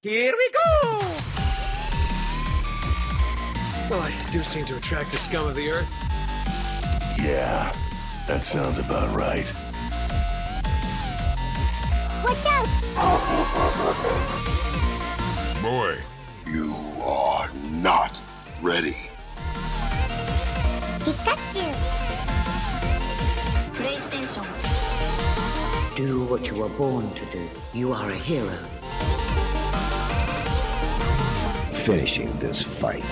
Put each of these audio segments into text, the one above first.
Here we go! Well, I do seem to attract the scum of the earth. Yeah, that sounds about right. Watch out! Boy, You are not ready. Pikachu! Do what you were born to do. You are a hero. Finishing this fight.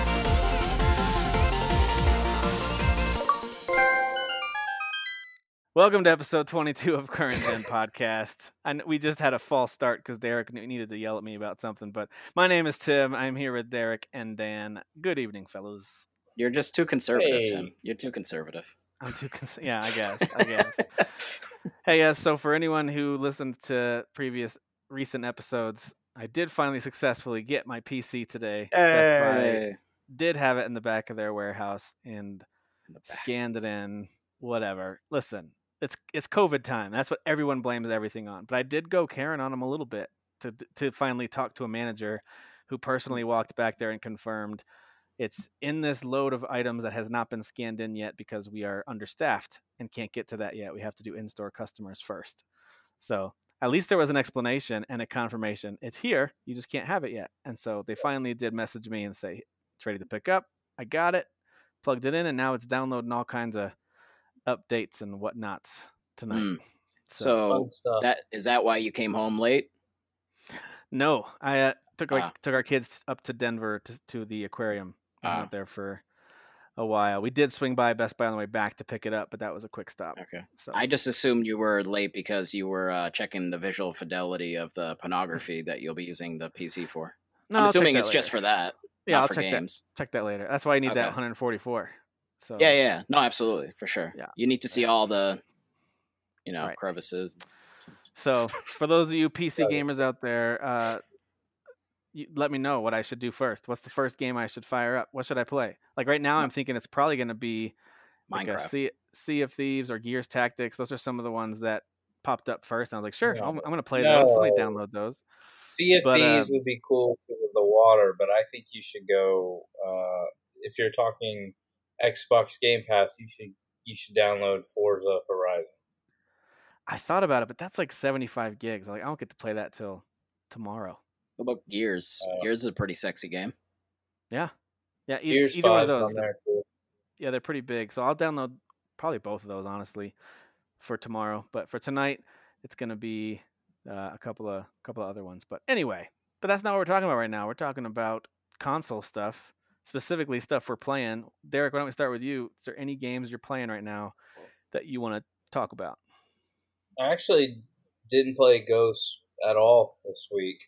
Welcome to episode 22 of Current Gen Podcast. And we just had a false start because Derek needed to yell at me about something. But my name is Tim. I'm here with Derek and Dan. Good evening, fellows. You're just too conservative, Hey. Tim. You're too conservative. I'm too cons- yeah, I guess. I guess. hey, yes. So for anyone who listened to previous recent episodes, I did finally successfully get my PC today. Best Buy Hey. did have it in the back of their warehouse and In the back. scanned it in. Whatever. Listen, it's it's COVID time. That's what everyone blames everything on. But I did go Karen on them a little bit to to finally talk to a manager who personally walked back there and confirmed it's in this load of items that has not been scanned in yet because we are understaffed and can't get to that yet. We have to do in-store customers first. So at least there was an explanation and a confirmation. It's here. You just can't have it yet. And so they finally did message me and say it's ready to pick up. I got it, plugged it in, and now it's downloading all kinds of updates and whatnots tonight. Mm. So, So that is that why you came home late? no, I uh, took our, Ah. took our kids up to Denver to, to the aquarium. We went Ah. out there for a while. We did swing by Best Buy on the way back to pick it up, but that was a quick stop. Okay. So I just assumed you were late because you were uh, checking the visual fidelity of the pornography that you'll be using the PC for. no, I'm I'll assuming it's just for that, yeah, not I'll for check games. that check that later. That's why I need that 144. So Yeah, yeah. No, absolutely, for sure. Yeah. You need to see all the, you know, Right. crevices. So for those of you PC gamers out there, uh, let me know what I should do first. What's the first game I should fire up? What should I play? Like right now, I'm thinking it's probably going to be like a Minecraft. sea, sea of Thieves or Gears Tactics. Those are some of the ones that popped up first. And I was like, sure, No. I'm, I'm going to play those. Let me No. download those. Sea of But, Thieves would be cool because of the water, but I think you should go. Uh, if you're talking Xbox Game Pass, you should you should download Forza Horizon. I thought about it, but that's like 75 gigs. Like I don't get to play that till tomorrow. What about Gears? Uh, Gears is a pretty sexy game. Yeah, yeah. E- Gears either one of those. they're- there yeah, they're pretty big. So I'll download probably both of those honestly for tomorrow. But for tonight, it's gonna be uh, a couple of couple of other ones. But anyway, but that's not what we're talking about right now. We're talking about console stuff, specifically stuff we're playing. Derek, why don't we start with you? Is there any games you're playing right now that you want to talk about? I actually didn't play Ghost at all this week,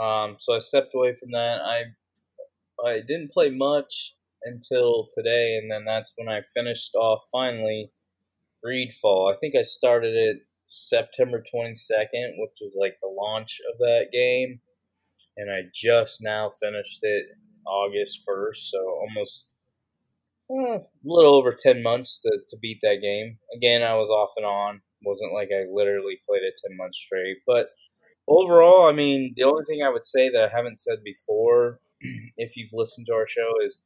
um, so I stepped away from that. I I didn't play much until today, and then that's when I finished off finally Greedfall. I think I started it September twenty second, which was like the launch of that game, and I just now finished it August first, so almost eh, a little over 10 months to, to beat that game. Again, I was off and on. Wasn't like I literally played it 10 months straight. But overall, I mean, the only thing I would say that I haven't said before, if you've listened to our show, is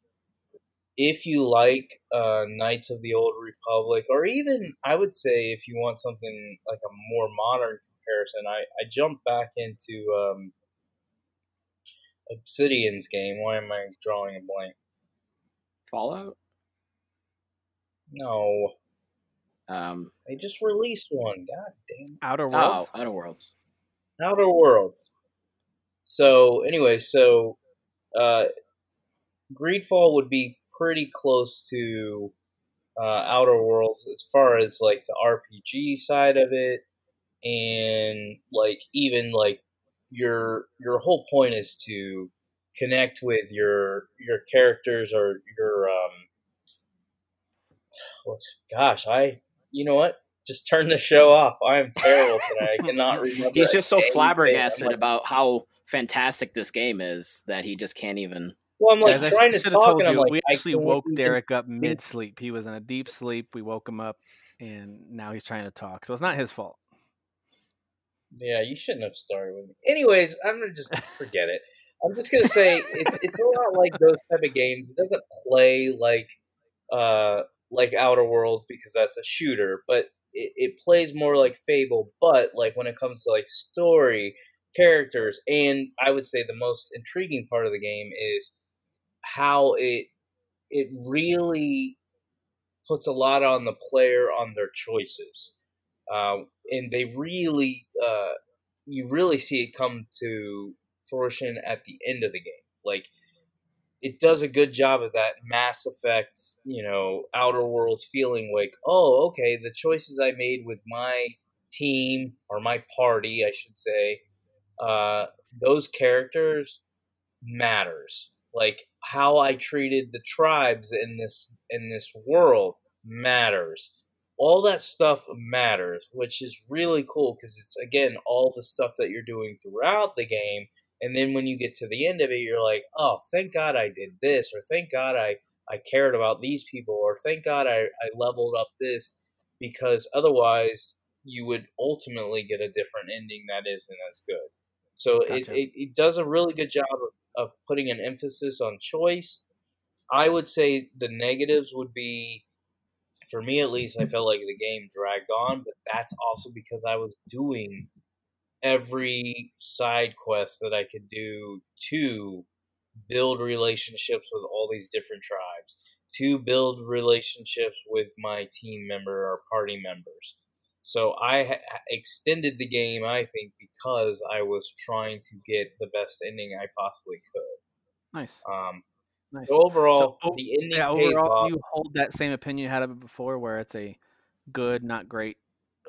if you like uh, Knights of the Old Republic, or even I would say if you want something like a more modern comparison, I, I jumped back into um, Obsidian's game. Why am I drawing a blank? Fallout. No, Um, they just released one. God damn. Outer oh, Worlds. Outer Worlds. Outer Worlds. So anyway, so uh, Greedfall would be pretty close to uh, Outer Worlds as far as like the RPG side of it, and like even like your your whole point is to connect with your your characters or your um. Gosh, I you know what? Just turn the show off. I am terrible today. I cannot remember. He's just so flabbergasted like- about how fantastic this game is that he just can't even. Well, I'm like Guys, I trying to talk, told and I'm like, we actually woke Derek up mid sleep. He was in a deep sleep. We woke him up, and now he's trying to talk. So it's not his fault. Yeah, you shouldn't have started with me. Anyways, I'm gonna just forget it. I'm just gonna say it's it's a lot like those type of games. It doesn't play like uh like Outer Worlds because that's a shooter, but it, it plays more like Fable. But like when it comes to like story, characters, and I would say the most intriguing part of the game is how it it really puts a lot on the player on their choices, uh, and they really uh, you really see it come to fruition at the end of the game. Like it does a good job of that Mass Effect, you know, Outer Worlds feeling like, oh, okay, the choices I made with my team or my party, I should say, uh, those characters matters. Like how I treated the tribes in this in this world matters. All that stuff matters, which is really cool because it's again all the stuff that you're doing throughout the game and then when you get to the end of it, you're like, oh, thank God I did this, or thank God I, I cared about these people, or thank God I, I leveled up this, because otherwise you would ultimately get a different ending that isn't as good. So Gotcha. it, it, it does a really good job of, of putting an emphasis on choice. I would say the negatives would be, for me at least, I felt like the game dragged on, but that's also because I was doing every side quest that I could do to build relationships with all these different tribes, to build relationships with my team member or party members. So I ha- extended the game, I think, because I was trying to get the best ending I possibly could. Nice, Um, nice. so overall, o- the ending yeah, overall, you hold that same opinion you had of it before, where it's a good, not great,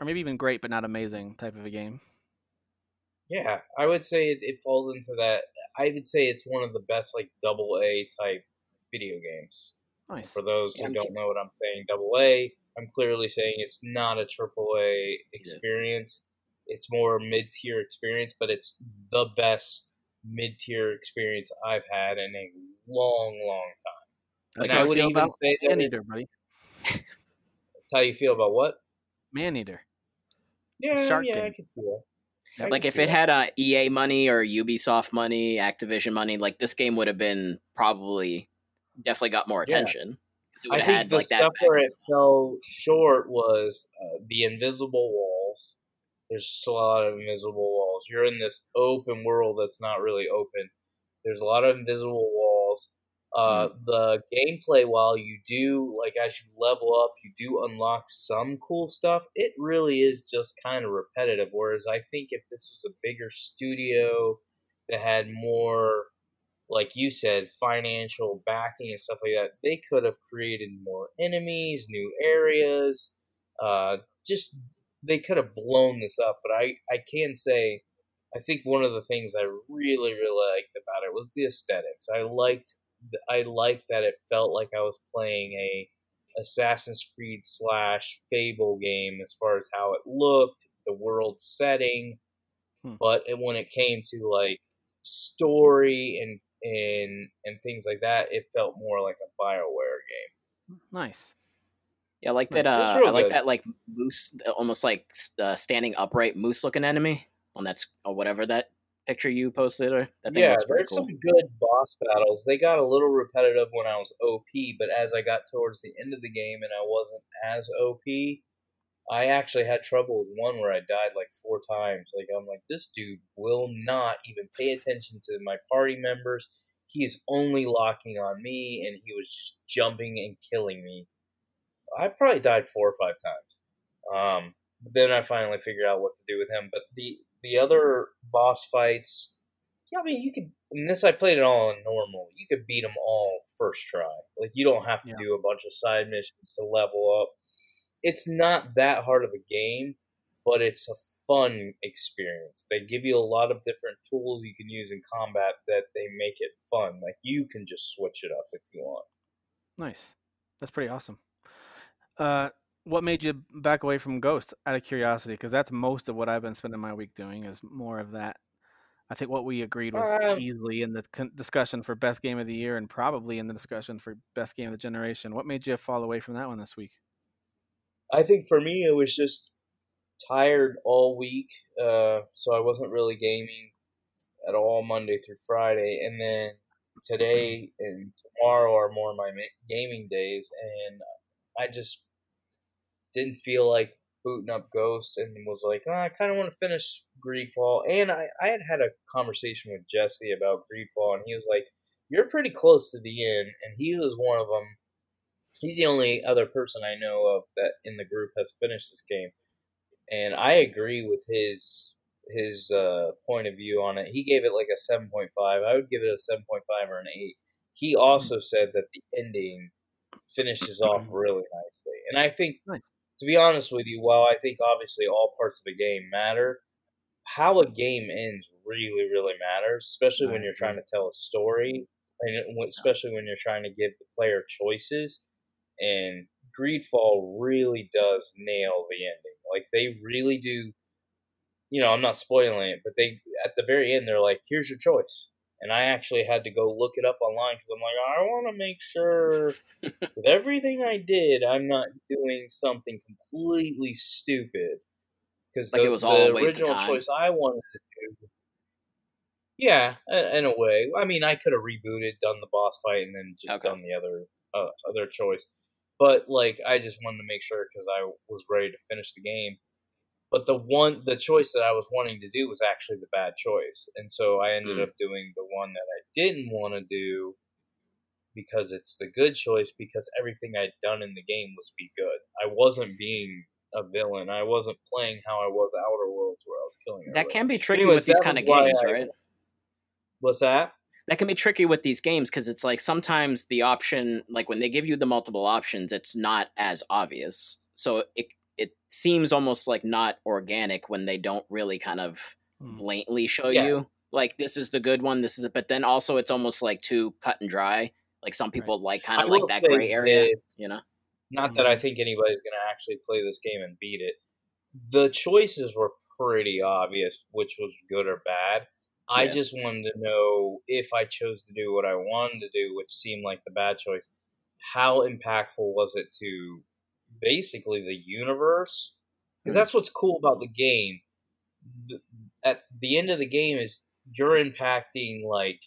or maybe even great but not amazing type of a game. Yeah, I would say it, it falls into that. I would say it's one of the best like double A type video games. Nice. For those Yeah, who I'm don't know what I'm saying, double A, I'm clearly saying it's not a triple A experience. It's more mid tier experience, but it's the best mid tier experience I've had in a long, long time. That's and how I would feel even about say that Man it- Eater, buddy. that's how you feel about what? Man Eater. Yeah, Shark yeah, I game. can see that. I like if it that. had uh, EA money or Ubisoft money, Activision money, like this game would have been probably definitely got more Yeah. It would I have think had the like that. stuff where it fell short was uh, the invisible walls. There's just a lot of invisible walls. You're in this open world that's not really open. There's a lot of invisible walls. Uh, The gameplay, while you do like as you level up, you do unlock some cool stuff. It really is just kind of repetitive. Whereas I think if this was a bigger studio that had more like you said, financial backing and stuff like that, they could have created more enemies, new areas. Uh, just they could have blown this up. But I, I can say, I think one of the things I really, really liked about it was the aesthetics. I liked, I liked that it felt like I was playing a Assassin's Creed slash Fable game as far as how it looked, the world setting. Hmm. But it, when it came to like story and and and things like that, it felt more like a Bioware game. Nice. Yeah, I like Nice. that. Uh, I like good. that like moose, almost like uh, standing upright moose looking enemy on that or whatever that picture you posted. Or that thing yeah, there's cool. some good boss battles. They got a little repetitive when I was OP, but as I got towards the end of the game and I wasn't as OP, I actually had trouble with one where I died like four times. Like I'm like, this dude will not even pay attention to my party members. He is only locking on me, and he was just jumping and killing me. I probably died four or five times. Um, but then I finally figured out what to do with him. But the the other boss fights, yeah, I mean, you could. And this I played it all on normal. You could beat them all first try. Like you don't have to Yeah. do a bunch of side missions to level up. It's not that hard of a game, but it's a fun experience. They give you a lot of different tools you can use in combat that they make it fun. Like you can just switch it up if you want. Nice. That's pretty awesome. Uh, what made you back away from Ghost out of curiosity? Because that's most of what I've been spending my week doing is more of that. I think what we agreed was Um, easily in the discussion for best game of the year and probably in the discussion for best game of the generation. What made you fall away from that one this week? I think for me it was just tired all week, uh, so I wasn't really gaming at all Monday through Friday, and then today and tomorrow are more my gaming days, and I just didn't feel like booting up Ghost, and was like, oh, I kind of want to finish Greedfall, and I I had had a conversation with Jesse about Greedfall, and he was like, you're pretty close to the end, and he was one of them. He's the only other person I know of that in the group has finished this game, and I agree with his his uh, point of view on it. He gave it like a seven point five. I would give it a seven point five or an eight. He also said that the ending finishes off really nicely, and I think, Nice. To be honest with you, while I think obviously all parts of a game matter, how a game ends really, really matters, especially when you're trying mm-hmm. to tell a story, and especially when you're trying to give the player choices. And Greedfall really does nail the ending. Like they really do. You know, I'm not spoiling it, but they at the very end they're like, "Here's your choice," and I actually had to go look it up online because I'm like, I want to make sure with everything I did, I'm not doing something completely stupid. Because Like the, it was all the a waste of original choice I wanted to do. Yeah, in, in a way. I mean, I could have rebooted, done the boss fight, and then just Okay. done the other uh, other choice. But like, I just wanted to make sure because I was ready to finish the game. But the one, the choice that I was wanting to do was actually the bad choice, and so I ended Mm. up doing the one that I didn't want to do because it's the good choice because everything I'd done in the game was be good. I wasn't being a villain. I wasn't playing how I was Outer Worlds where I was killing That everybody. can be tricky Anyways, with these kind of games, I- right? What's that? That can be tricky with these games because it's like sometimes the option, like when they give you the multiple options, it's not as obvious. So it seems almost like not organic when they don't really kind of Hmm. blatantly show Yeah. you like this is the good one, this is it. But then also it's almost like too cut and dry. Like some people like kind of like that gray area, you know. Not that I think anybody's going to actually play this game and beat it. The choices were pretty obvious, which was good or bad. I just wanted to know if I chose to do what I wanted to do, which seemed like the bad choice, how impactful was it to basically the universe? Because that's what's cool about the game. At the end of the game is you're impacting like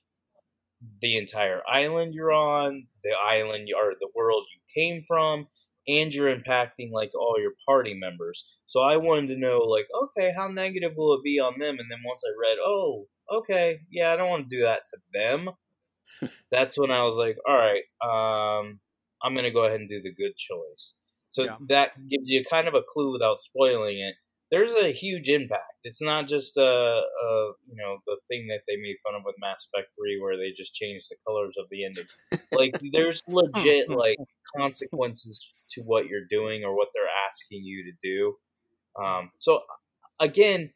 the entire island you're on, the island you- or the world you came from, and you're impacting like all your party members. So I wanted to know like, okay, how negative will it be on them? And then once I read, oh, okay, yeah, I don't want to do that to them. That's when I was like, all right, um, I'm gonna go ahead and do the good choice. So Yeah. that gives you kind of a clue without spoiling it. There's a huge impact. It's not just a, a you know the thing that they made fun of with Mass Effect Three, where they just changed the colors of the ending. Like there's legit hmm. like consequences to what you're doing or what they're asking you to do. Um, so again,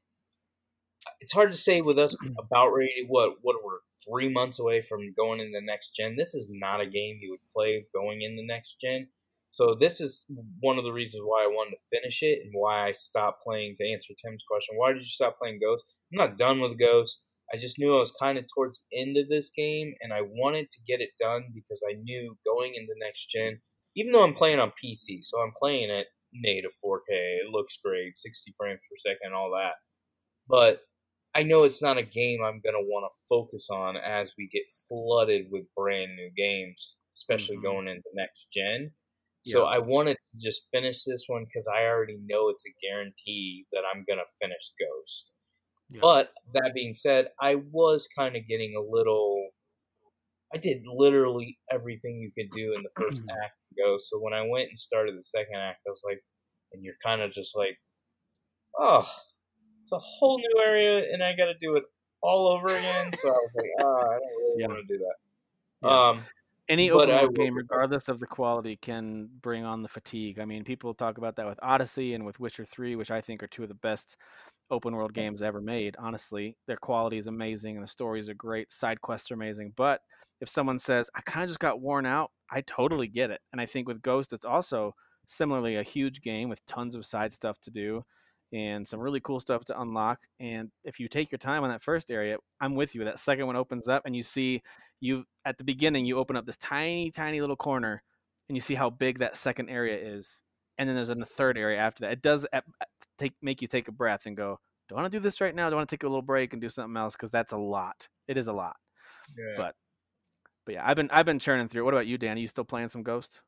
it's hard to say with us about ready. What what we're three months away from going in the next gen. This is not a game you would play going in the next gen. So this is one of the reasons why I wanted to finish it and why I stopped playing. To answer Tim's question, why did you stop playing Ghost? I'm not done with Ghost. I just knew I was kind of towards the end of this game, and I wanted to get it done because I knew going into next gen, even though I'm playing on PC, so I'm playing it native 4K. It looks great, 60 frames per second, all that. But I know it's not a game I'm going to want to focus on as we get flooded with brand new games, especially Mhm. going into next gen. So I wanted to just finish this one because I already know it's a guarantee that I'm going to finish Ghost. Yeah. But that being said, I was kind of getting a little. I did literally everything you could do in the first act of Ghost. So when I went and started the second act, I was like, and you're kind of just like, oh, it's a whole new area, and I got to do it all over again. So I was like, ah, I don't really Yeah. want to do that. Yeah. Um, Any open world game, regardless of the quality, can bring on the fatigue. I mean, people talk about that with Odyssey and with Witcher 3, which I think are two of the best open world games ever made. Honestly, their quality is amazing and the stories are great. Side quests are amazing. But if someone says, I kind of just got worn out, I totally get it. And I think with Ghost, it's also similarly a huge game with tons of side stuff to do and some really cool stuff to unlock. And if you take your time on that first area, I'm with you. That second one opens up and you see you at the beginning you open up this tiny tiny little corner and you see how big that second area is and then there's a third area after that it does take make you take a breath and go, do I want to do this right now? Do I want to take a little break and do something else? Because that's a lot. It is a lot. Yeah. But but yeah, I've been I've been churning through. What about you, Dan? Are you still playing some Ghost?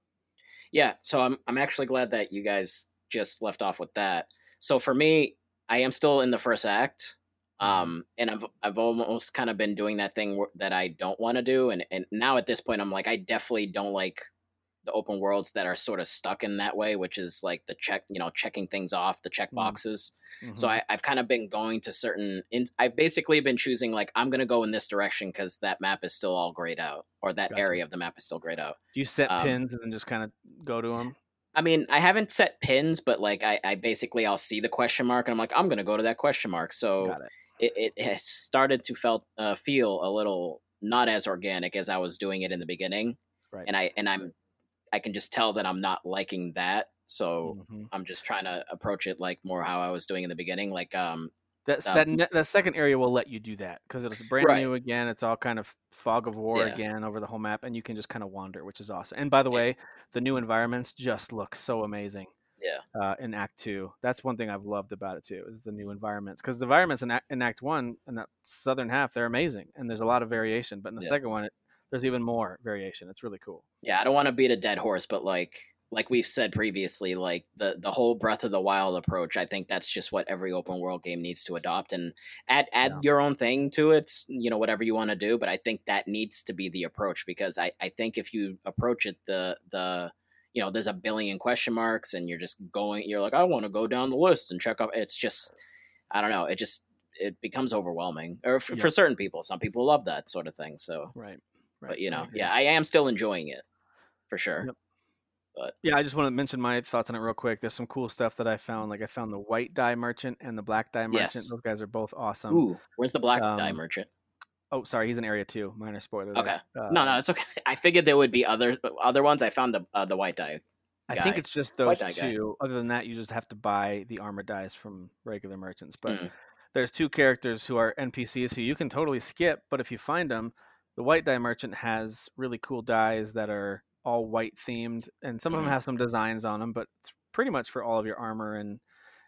Yeah, so I'm I'm actually glad that you guys just left off with that. So for me, I am still in the first act. Um, and I've I've almost kind of been doing that thing that I don't want to do, and and now at this point, I'm like, I definitely don't like the open worlds that are sort of stuck in that way, which is like the check, you know, checking things off, the check Mm. boxes. So Mhm. I, I've kind of been going to certain. In, I've basically been choosing like I'm gonna go in this direction because that map is still all grayed out, or that Gotcha. area of the map is still grayed out. do you set um, pins and then just kind of go to them? I mean, I haven't set pins, but like I, I basically I'll see the question mark and I'm like, I'm gonna go to that question mark. So it. it, has started to felt uh, feel a little not as organic as I was doing it in the beginning. Right. And I and I'm I can just tell that I'm not liking that. So Mhm. I'm just trying to approach it like more how I was doing in the beginning. Like um That's um, that ne- that second area will let you do that because it's brand Right. new again. It's all kind of fog of war Yeah. again over the whole map, and you can just kind of wander, which is awesome. And by the Yeah. way, the new environments just look so amazing. Yeah. Uh, in Act Two, that's one thing I've loved about it too, is the new environments. Because the environments in Act, in Act One and that southern half, they're amazing, and there's a lot of variation. But in the Yeah. second one, it, there's even more variation. It's really cool. yeah, I don't want to beat a dead horse, but like like we've said previously, like the the whole Breath of the Wild approach, I think that's just what every open world game needs to adopt and add add Yeah. your own thing to it. You know, whatever you want to do, but I think that needs to be the approach because I I think if you approach it the the you know there's a billion question marks and you're just going you're like I want to go down the list and check off it's just I don't know it just it becomes overwhelming or f- Yeah. for certain people some people love that sort of thing so Right. Right. but you know agree. yeah I am still enjoying it for sure Yep. Yeah, I just want to mention my thoughts on it real quick. There's some cool stuff that I found. Like I found the white dye merchant and the black dye merchant. Yes. Those guys are both awesome. Ooh, where's the black dye um, merchant? Oh, sorry, he's in area two. Minor spoiler. there. Okay. Uh, No, no, it's okay. I figured there would be other other ones. I found the uh, the white dye. I think it's just those dye guy. two. Other than that, you just have to buy the armor dyes from regular merchants. But Mm. there's two characters who are NPCs who you can totally skip. But if you find them, the white dye merchant has really cool dyes that are all white themed, and some of Mhm. them have some designs on them. But it's pretty much for all of your armor and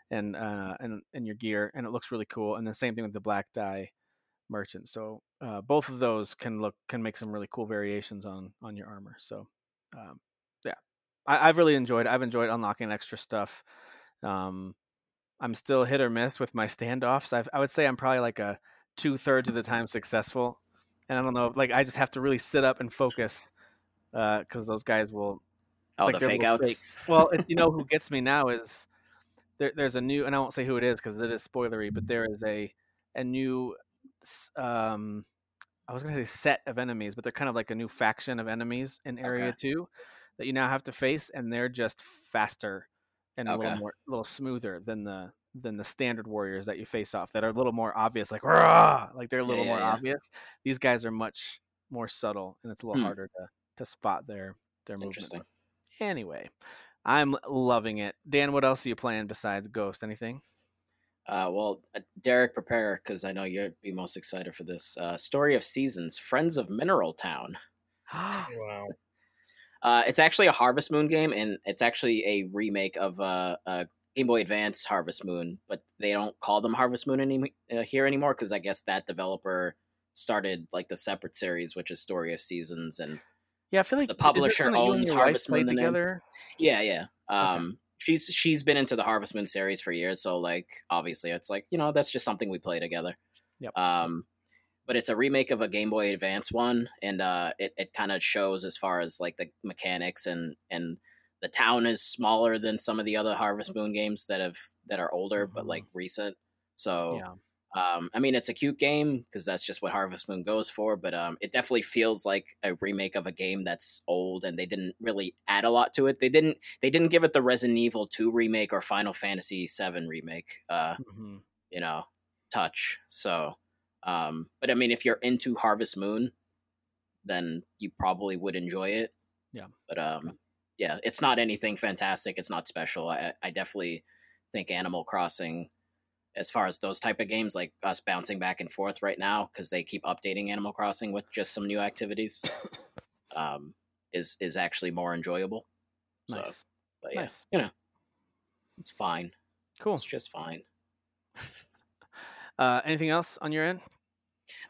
and uh, and and your gear, and it looks really cool. And the same thing with the black dye merchant. So uh, both of those can look can make some really cool variations on on your armor. So um, yeah, I, I've really enjoyed. I've enjoyed unlocking extra stuff. Um, I'm still hit or miss with my standoffs. I've, I would say I'm probably like a two thirds of the time successful, and I don't know. Like I just have to really sit up and focus because those guys will Oh, like the fake outs. fakes. Well, you know who gets me now is there, there's a new, and I won't say who it is because it is spoilery, but there is a a new, um, I was gonna say set of enemies, but they're kind of like a new faction of enemies in Area Okay. Two that you now have to face, and they're just faster and a little more, a little smoother than the than the standard warriors that you face off that are a little more obvious, like rah, like they're a little yeah, more yeah. obvious. These guys are much more subtle, and it's a little Hmm. harder to to spot their their movement. Anyway, I'm loving it. Dan, what else are you playing besides Ghost? Anything? Uh, well, uh, Derek, prepare because I know you'd be most excited for this. Uh, Story of Seasons: Friends of Mineral Town. Wow. Uh, it's actually a Harvest Moon game, and it's actually a remake of uh, uh, Game Boy Advance Harvest Moon, but they don't call them Harvest Moon any- uh, here anymore because I guess that developer started like the separate series, which is Story of Seasons, and yeah, I feel like The publisher one that you and owns Harvest Moon, the name? together. yeah, yeah. Okay. She's she's been into the Harvest Moon series for years, so like obviously it's like you know that's just something we play together. Yep. Um, but it's a remake of a Game Boy Advance one, and uh, it it kind of shows as far as like the mechanics and and the town is smaller than some of the other Harvest Moon games that have that are older but Mhm. like recent. So Yeah, um, I mean, it's a cute game because that's just what Harvest Moon goes for. But um, it definitely feels like a remake of a game that's old, and they didn't really add a lot to it. They didn't. They didn't give it the Resident Evil Two remake or Final Fantasy Seven remake. Uh, hmm you know, touch. So, um, but I mean, if you're into Harvest Moon, then you probably would enjoy it. Yeah. But um, yeah, it's not anything fantastic. It's not special. I, I definitely think Animal Crossing, as far as those type of games, like us bouncing back and forth right now because they keep updating Animal Crossing with just some new activities, um, is is actually more enjoyable. So, nice, but yeah, nice. you know, it's fine. Cool. It's just fine. Uh, anything else on your end,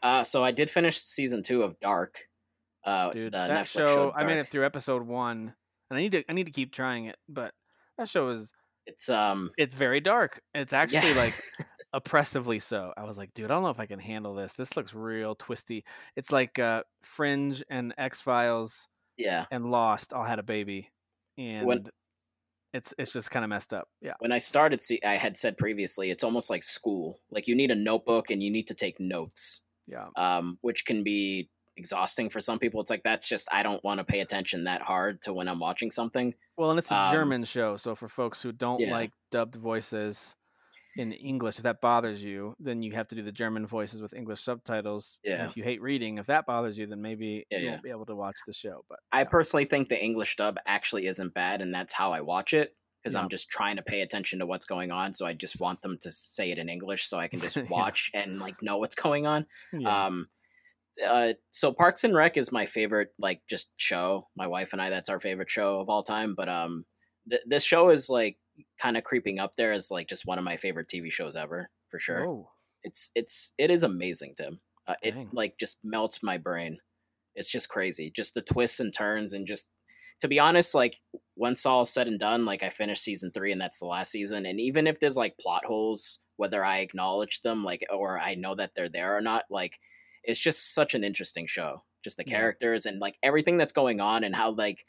Uh, so I did finish season two of Dark. Uh, dude? the that Netflix show, I made it through episode one, and I need to I need to keep trying it, but that show is It's um, it's very dark. It's actually Yeah. like oppressively so. I was like, dude, I don't know if I can handle this. This looks real twisty. It's like uh, Fringe and X Files yeah. and Lost all had a baby, and When- it's it's just kind of messed up. Yeah, When I started, see, I had said previously, it's almost like school. Like you need a notebook and you need to take notes, yeah, um, which can be exhausting for some people. It's like that's just I don't want to pay attention that hard to when I'm watching something. Well, and it's a Um, German show, so for folks who don't Yeah. like dubbed voices in English, if that bothers you, then you have to do the German voices with English subtitles. And Yeah. If you hate reading, if that bothers you, then maybe Yeah, you yeah. won't be able to watch the show. But I personally think the English dub actually isn't bad, and that's how I watch it because. I'm just trying to pay attention to what's going on. So I just want them to say it in English so I can just watch and like know what's going on. Um, uh, so Parks and Rec is my favorite, like just show. My wife and I, that's our favorite show of all time. But um, th- this show is like kind of creeping up there as like just one of my favorite TV shows ever for sure. Whoa. It's it's it is amazing, Tim. Uh, it like just melts my brain. It's just crazy, just the twists and turns, and just to be honest, like once all said and done, like I finished season three, and that's the last season. And even if there's like plot holes, whether I acknowledge them, like or I know that they're there or not, like it's just such an interesting show. Just the Yeah. characters and like everything that's going on, and how like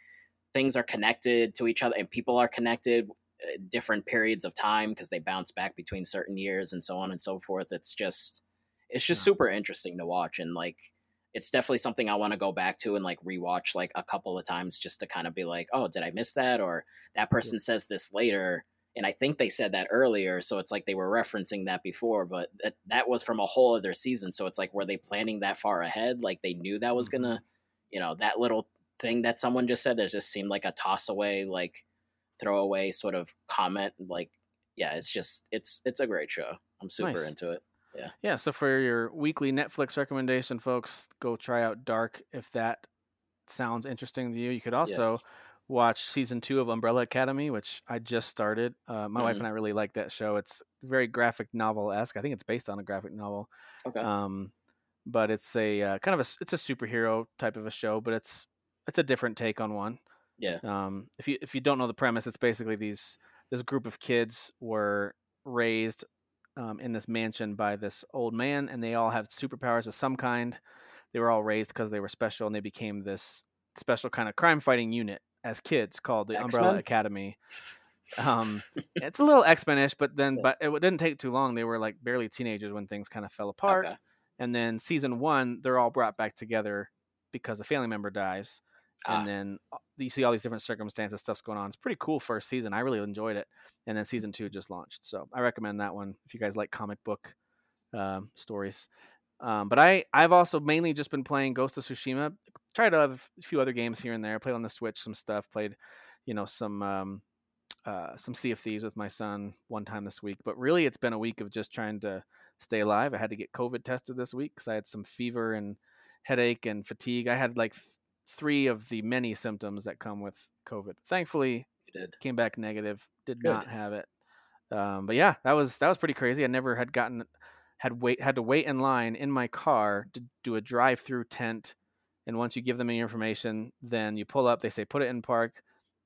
things are connected to each other, and people are connected uh, different periods of time because they bounce back between certain years and so on and so forth. It's just it's just Yeah. super interesting to watch and like it's definitely something I want to go back to and like rewatch like a couple of times just to kind of be like, oh, did I miss that? Or that person says this later. And I think they said that earlier. So it's like they were referencing that before, but that, that was from a whole other season. So it's like, were they planning that far ahead? Like they knew that was Mhm. going to, you know, that little thing that someone just said, there just seemed like a toss away, like throwaway sort of comment. Like, yeah, it's just, it's, it's a great show. I'm super Nice. into it. Yeah. Yeah, so for your weekly Netflix recommendation, folks, go try out Dark if that sounds interesting to you. You could also Yes. Watch season two of Umbrella Academy, which I just started. Uh, my wife Mhm. and I really like that show. It's very graphic novel esque. I think it's based on a graphic novel. Okay. Um, but it's a uh, kind of a it's a superhero type of a show, but it's it's a different take on one. yeah. Um, if you if you don't know the premise, it's basically these this group of kids were raised um, in this mansion by this old man, and they all have superpowers of some kind. They were all raised because they were special, and they became this special kind of crime fighting unit as kids called the Umbrella X-Men? Academy. Um, it's a little X Men ish, but then but it didn't take too long. They were like barely teenagers when things kind of fell apart. Okay. And then season one, they're all brought back together because a family member dies. Ah. And then uh, you see all these different circumstances, stuff's going on. It's pretty cool first season. I really enjoyed it. And then season two just launched. So I recommend that one if you guys like comic book um, stories. Um, but I, I've also mainly just been playing Ghost of Tsushima. Tried a few other games here and there. Played on the Switch some stuff. Played, you know, some um, uh, some Sea of Thieves with my son one time this week. But really, it's been a week of just trying to stay alive. I had to get COVID tested this week because I had some fever and headache and fatigue. I had like th- three of the many symptoms that come with COVID. Thankfully, came back negative. Did Good. not have it. Um, but yeah, that was that was pretty crazy. I never had gotten had wait had to wait in line in my car to do a drive through tent. And once you give them any information, then you pull up. They say put it in park.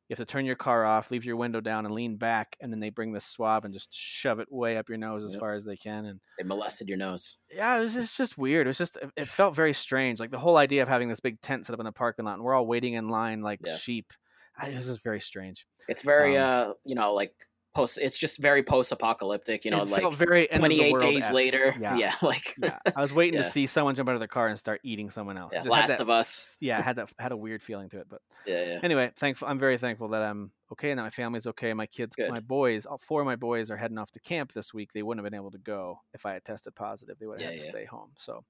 You have to turn your car off, leave your window down, and lean back, and then they bring this swab and just shove it way up your nose as Yep. far as they can. And They molested your nose. yeah, it was just, just weird. It was just it- felt very strange. Like the whole idea of having this big tent set up in a parking lot and we're all waiting in line like Yeah. sheep. I, was just very strange. It's very Um, uh, you know, like post. It's just very post-apocalyptic. You know, it like very end of the 28 days later. Yeah. Yeah, like yeah, I was waiting Yeah. to see someone jump out of their car and start eating someone else. yeah, Last that- of Us. yeah, I had that had a weird feeling to it. But Yeah, yeah. anyway, thankful. I'm very thankful that I'm okay and that my family's okay. My kids, Good. my boys, all four of my boys are heading off to camp this week. They wouldn't have been able to go if I had tested positive. They would have had to stay home. So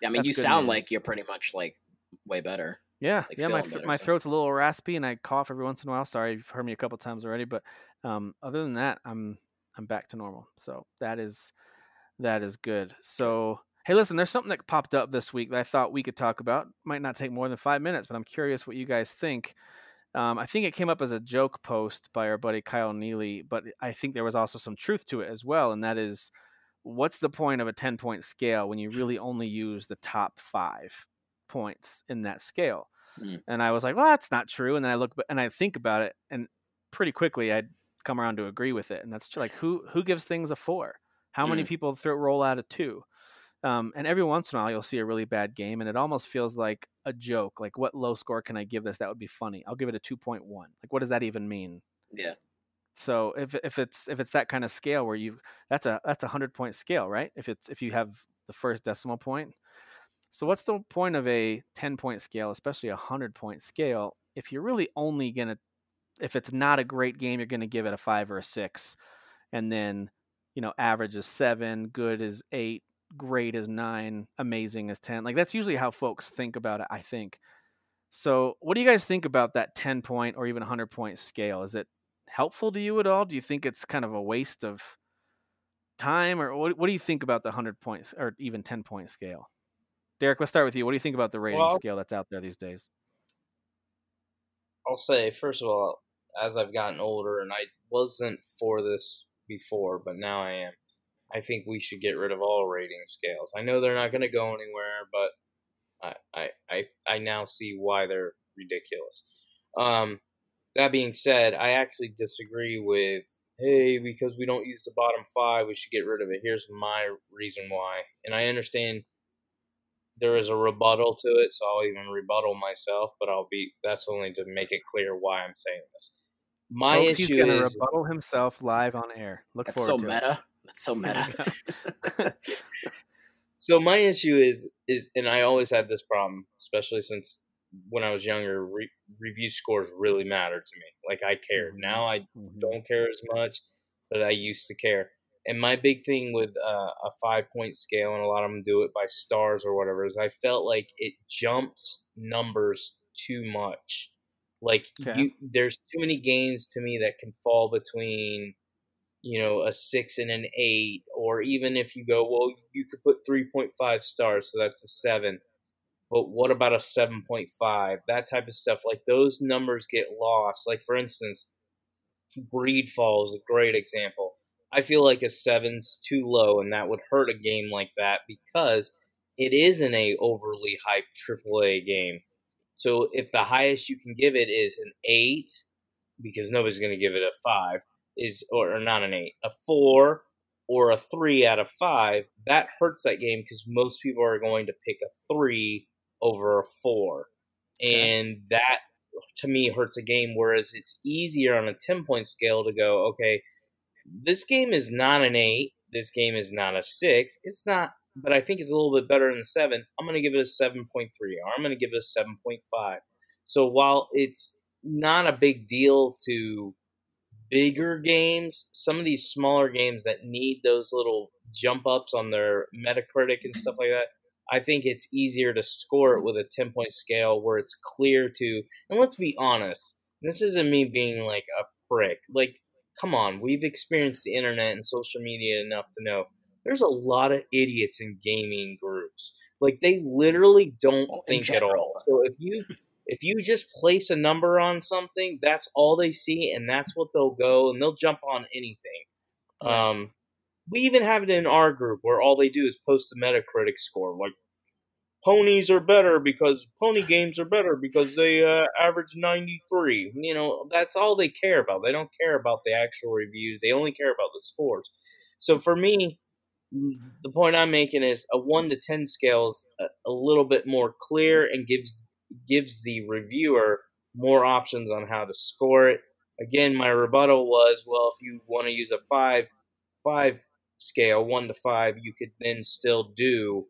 Yeah, I mean, you sound news. like you're pretty much like way better. Yeah, like yeah. My better, my so. throat's a little raspy and I cough every once in a while. Sorry, you've heard me a couple times already, but um, other than that, I'm I'm back to normal. So that is that is good. So hey, listen, there's something that popped up this week that I thought we could talk about. Might not take more than five minutes, but I'm curious what you guys think. Um, I think it came up as a joke post by our buddy Kyle Neely, but I think there was also some truth to it as well, and that is, what's the point of a ten point scale when you really only use the top five points in that scale? Mm. And I was like, well, that's not true. And then I look and I think about it, and pretty quickly I'd come around to agree with it. And that's like, who who gives things a four? How many Mm. people throw roll out a two? Um, and every once in a while, you'll see a really bad game, and it almost feels like a joke. Like, what low score can I give this? That would be funny. I'll give it a two point one. Like, what does that even mean? Yeah. So if if it's if it's that kind of scale where you that's a that's a hundred point scale, right? If it's if you have the first decimal point. So what's the point of a ten point scale, especially a hundred point scale, if you're really only gonna if it's not a great game, you're gonna give it a five or a six, and then you know average is seven, good is eight, great is nine, amazing is ten. Like that's usually how folks think about it. I think. So what do you guys think about that ten point or even hundred point scale? Is it helpful to you at all? Do you think it's kind of a waste of time, or what? What do you think about the hundred points or even ten point scale? Derek, let's start with you. What do you think about the rating Well- scale that's out there these days? I'll say first of all, as I've gotten older, and I wasn't for this before, but now I am. I think we should get rid of all rating scales. I know they're not going to go anywhere, but I, I, I, I now see why they're ridiculous. Um, that being said, I actually disagree with hey because we don't use the bottom five, we should get rid of it. Here's my reason why, and I understand there is a rebuttal to it, so I'll even rebuttal myself, but I'll be that's only to make it clear why I'm saying this. My Folks, he's going to is rebuttal himself live on air. Look That's forward so to meta. That's so meta. it. so my issue is is and I always had this problem, especially since when I was younger, re- review scores really mattered to me. Like I cared. Mhm. Now I Mhm. don't care as much, but I used to care. And my big thing with uh, a five point scale, and a lot of them do it by stars or whatever, is I felt like it jumps numbers too much. Like Okay. you, there's too many games to me that can fall between, you know, a six and an eight, or even if you go, well, you could put three point five stars, so that's a seven. But what about a seven point five? That type of stuff. Like those numbers get lost. Like for instance, Greedfall is a great example. I feel like a seven's too low, and that would hurt a game like that because it isn't a overly hyped AAA game. So if the highest you can give it is an eight, because nobody's going to give it a five, is or, or not an eight, a four or a three out of five, that hurts that game because most people are going to pick a three over a four, and that to me hurts a game. Whereas it's easier on a ten point scale to go, okay, this game is not an eight. This game is not a six. It's not, but I think it's a little bit better than seven. I'm going to give it a 7.3, or I'm going to give it a 7.5. So while it's not a big deal to bigger games, some of these smaller games that need those little jump ups on their Metacritic and stuff like that, I think it's easier to score it with a 10 point scale where it's clear to, and let's be honest, this isn't me being like a prick. Like, come on, we've experienced the internet and social media enough to know there's a lot of idiots in gaming groups. Like they literally don't Well, think at all. So if you if you just place a number on something, that's all they see and that's what they'll go and they'll jump on anything. Um we even have it in our group where all they do is post the Metacritic score. Like ponies are better because pony games are better because they uh, average 93 you know that's all they care about they don't care about the actual reviews they only care about the scores so for me the point i'm making is a 1 to 10 scale is a, a little bit more clear and gives gives the reviewer more options on how to score it again my rebuttal was well if you want to use a 5 5 scale 1 to 5 you could then still do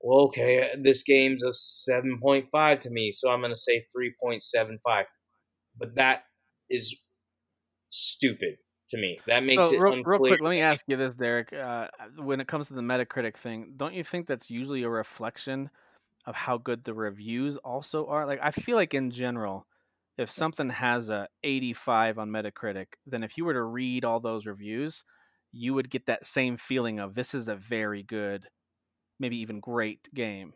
well, okay, uh, this game's a 7.5 to me, so I'm going to say 3.75. But that is stupid to me. That makes So, it real, unclear. real quick, let me ask you this, Derek. Uh, when it comes to the Metacritic thing, don't you think that's usually a reflection of how good the reviews also are? Like, I feel like in general, if something has a 85 on Metacritic, then if you were to read all those reviews, you would get that same feeling of this is a very good, maybe even great game.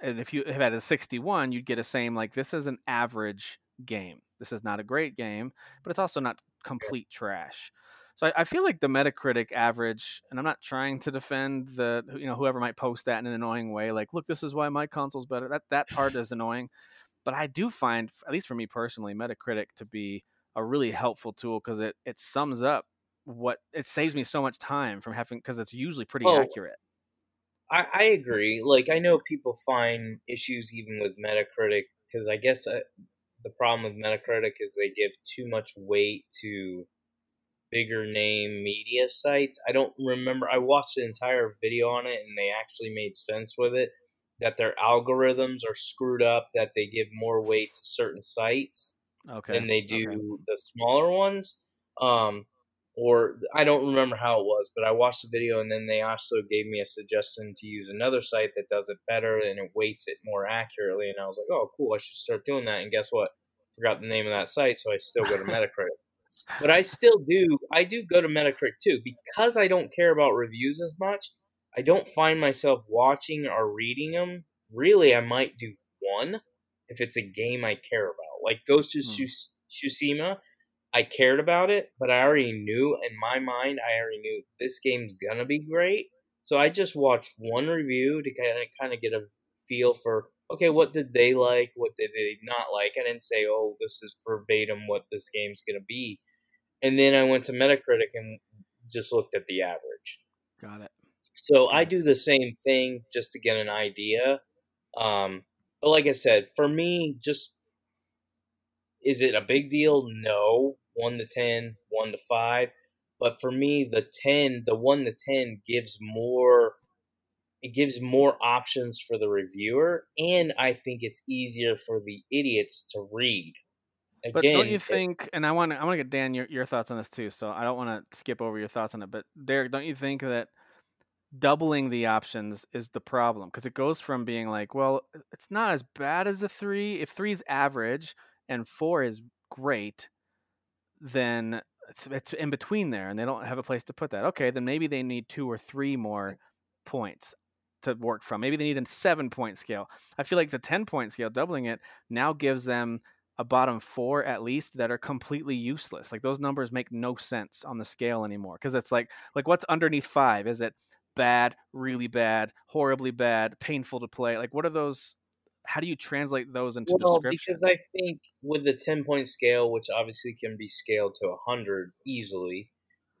And if you had a 61, you'd get a same like this is an average game. This is not a great game, but it's also not complete trash. So I, I feel like the Metacritic average, and I'm not trying to defend the you know whoever might post that in an annoying way, like look, this is why my console's better. That that part is annoying, but I do find, at least for me personally, Metacritic to be a really helpful tool because it it sums up what it saves me so much time from having because it's usually pretty Oh, accurate. I, I agree. Like, I know people find issues even with Metacritic because I guess uh, the problem with Metacritic is they give too much weight to bigger name media sites. I don't remember. I watched the entire video on it and they actually made sense with it that their algorithms are screwed up, that they give more weight to certain sites Okay. than they do okay. the smaller ones. Um, or I don't remember how it was, but I watched the video and then they also gave me a suggestion to use another site that does it better and it weights it more accurately. And I was like, oh, cool, I should start doing that. And guess what? Forgot the name of that site, so I still go to Metacritic. but I still do. I do go to Metacritic too because I don't care about reviews as much. I don't find myself watching or reading them. Really, I might do one if it's a game I care about, like Ghost of Hmm. Tsus- Tsushima. I cared about it, but I already knew in my mind. I already knew this game's gonna be great. So I just watched one review to kind of kind of get a feel for okay, what did they like, what did they not like. I didn't say, oh, this is verbatim what this game's gonna be. And then I went to Metacritic and just looked at the average. Got it. So I do the same thing just to get an idea. Um, but like I said, for me, just is it a big deal? No. One to ten, one to five. But for me, the ten, the one to ten gives more. It gives more options for the reviewer, and I think it's easier for the idiots to read. But don't you think? And I want to, I want to get Dan your, your thoughts on this too. So I don't want to skip over your thoughts on it. But Derek, don't you think that doubling the options is the problem? Because it goes from being like, well, it's not as bad as a three. If three is average and four is great, then it's it's in between there, and they don't have a place to put that. Okay, then maybe they need two or three more points to work from. Maybe they need a seven point scale. I feel like the 10 point scale, doubling it, now gives them a bottom four at least that are completely useless. Like those numbers make no sense on the scale anymore. Because it's like like what's underneath five? Is it bad, really bad, horribly bad, painful to play? Like what are those how do you translate those into well, descriptions? because I think with the ten point scale, which obviously can be scaled to hundred easily,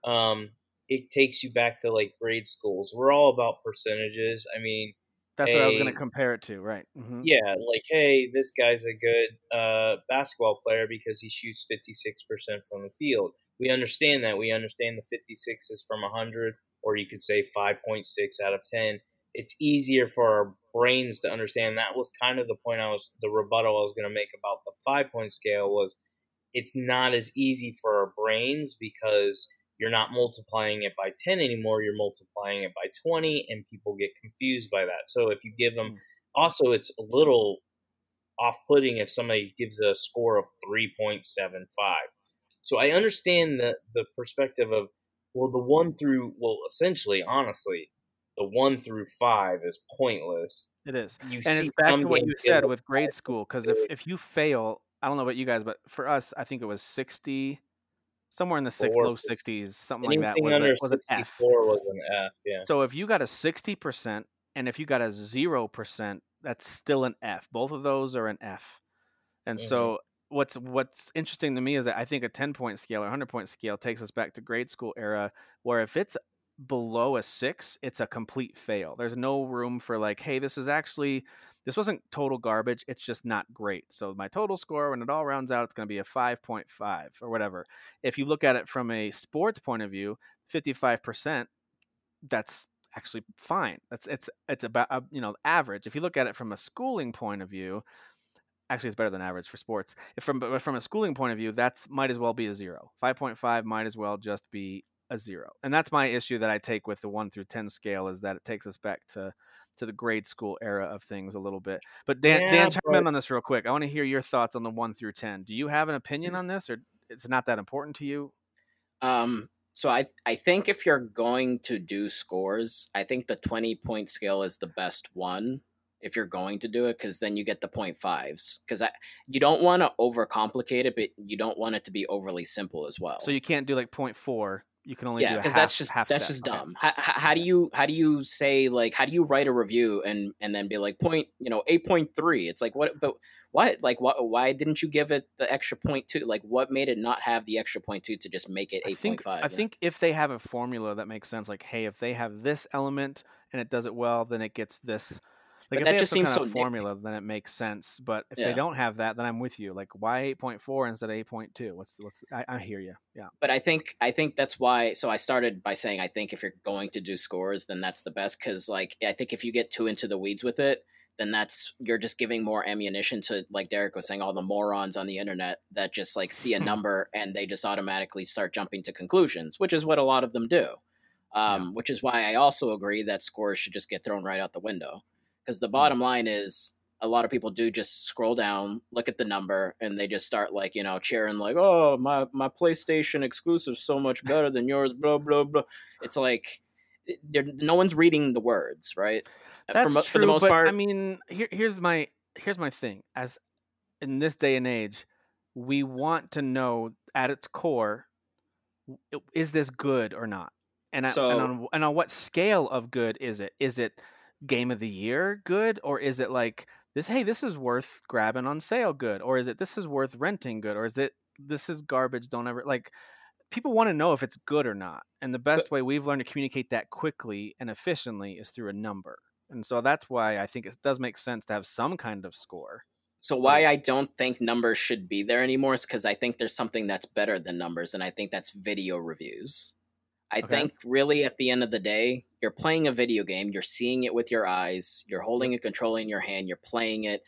um, it takes you back to like grade schools. We're all about percentages. I mean, That's what I was going to compare it to, right? hmm yeah, like hey, this guy's a good uh, basketball player because he shoots fifty six percent from the field. We understand that. We understand the fifty six is from hundred, or you could say five point six out of ten. It's easier for our brains to understand. That was kind of the point I was, the rebuttal I was going to make about the five point scale was, it's not as easy for our brains because you're not multiplying it by 10 anymore you're multiplying it by 20 and people get confused by that. So if you give them hmm. also it's a little off-putting if somebody gives a score of 3.75 so i understand the the perspective of well the one through well essentially honestly the one through five is pointless. It is. you and it's back to what you said with grade school because if, if you fail i don't know about you guys but for us i think it was 60 somewhere in the six, low 60s something like that was, under was an f. 64 was an f yeah. So if you got a 60% and if you got a 0% that's still an f. Both of those are an f. And Mhm. so what's what's interesting to me is that i think a 10 point scale or 100 point scale takes us back to grade school era where if it's below a six, it's a complete fail. There's no room for like, hey, this is actually this wasn't total garbage. It's just not great. So my total score, when it all rounds out, it's going to be a 5.5 or whatever. If you look at it from a sports point of view, 55%, that's actually fine. That's it's it's about uh, you know average. If you look at it from a schooling point of view, actually it's better than average for sports. If from but from a schooling point of view, that's might as well be a zero. 5.5 might as well just be a zero. And that's my issue that I take with the 1 through 10 scale is that it takes us back to to the grade school era of things a little bit. But Dan Yeah, Dan chime in on this real quick. I want to hear your thoughts on the 1 through 10. Do you have an opinion on this or it's not that important to you? Um, so I I think if you're going to do scores, I think the 20 point scale is the best one. if you're going to do it because then you get the point fives because you don't want to overcomplicate it but you don't want it to be overly simple as well So you can't do like point four. You can only yeah do because that's just that's just Okay. dumb. How, how do you how do you say like how do you write a review and and then be like point you know 8.3 it's like what but what? Like what why didn't you give it the extra point two? Like what made it not have the extra point two to just make it I think 8.5 I think if they have a formula that makes sense, like hey, if they have this element and it does it well, then it gets this. Like But if that they have just some seems kind so of nitpicky. formula, then it makes sense. But if Yeah. they don't have that, then I'm with you. Like why eight point four instead of eight point two? What's the, what's the, I, I hear you. Yeah. but I think I think that's why. So I started by saying I think if you're going to do scores, then that's the best because like I think if you get too into the weeds with it, then that's you're just giving more ammunition to like Derek was saying, all the morons on the internet that just like see a number and they just automatically start jumping to conclusions, which is what a lot of them do. Um, Which is why I also agree that scores should just get thrown right out the window because the hmm. bottom line is a lot of people do just scroll down, look at the number, and they just start like you know cheering like, "Oh, my my PlayStation exclusive so much better than yours." Blah blah blah. It's like eh, no one's reading the words, right? Uh, That's for, true. for the most but, part, I mean, here, here's my here's my thing. As in this day and age, we want to know at its core, is this good or not? And, I, and on and on what scale of good is it? Is it game of the year good, or is it like this? Hey, this is worth grabbing on sale good, or is it this is worth renting good, or is it this is garbage? Don't ever like. People want to know if it's good or not, and the best way we've learned to communicate that quickly and efficiently is through a number. And so that's why I think it does make sense to have some kind of score. So why I don't think numbers should be there anymore is because I think there's something that's better than numbers, and I think that's video reviews. I Okay. think really at the end of the day, you're playing a video game, you're seeing it with your eyes, you're holding a controller in your hand, you're playing it.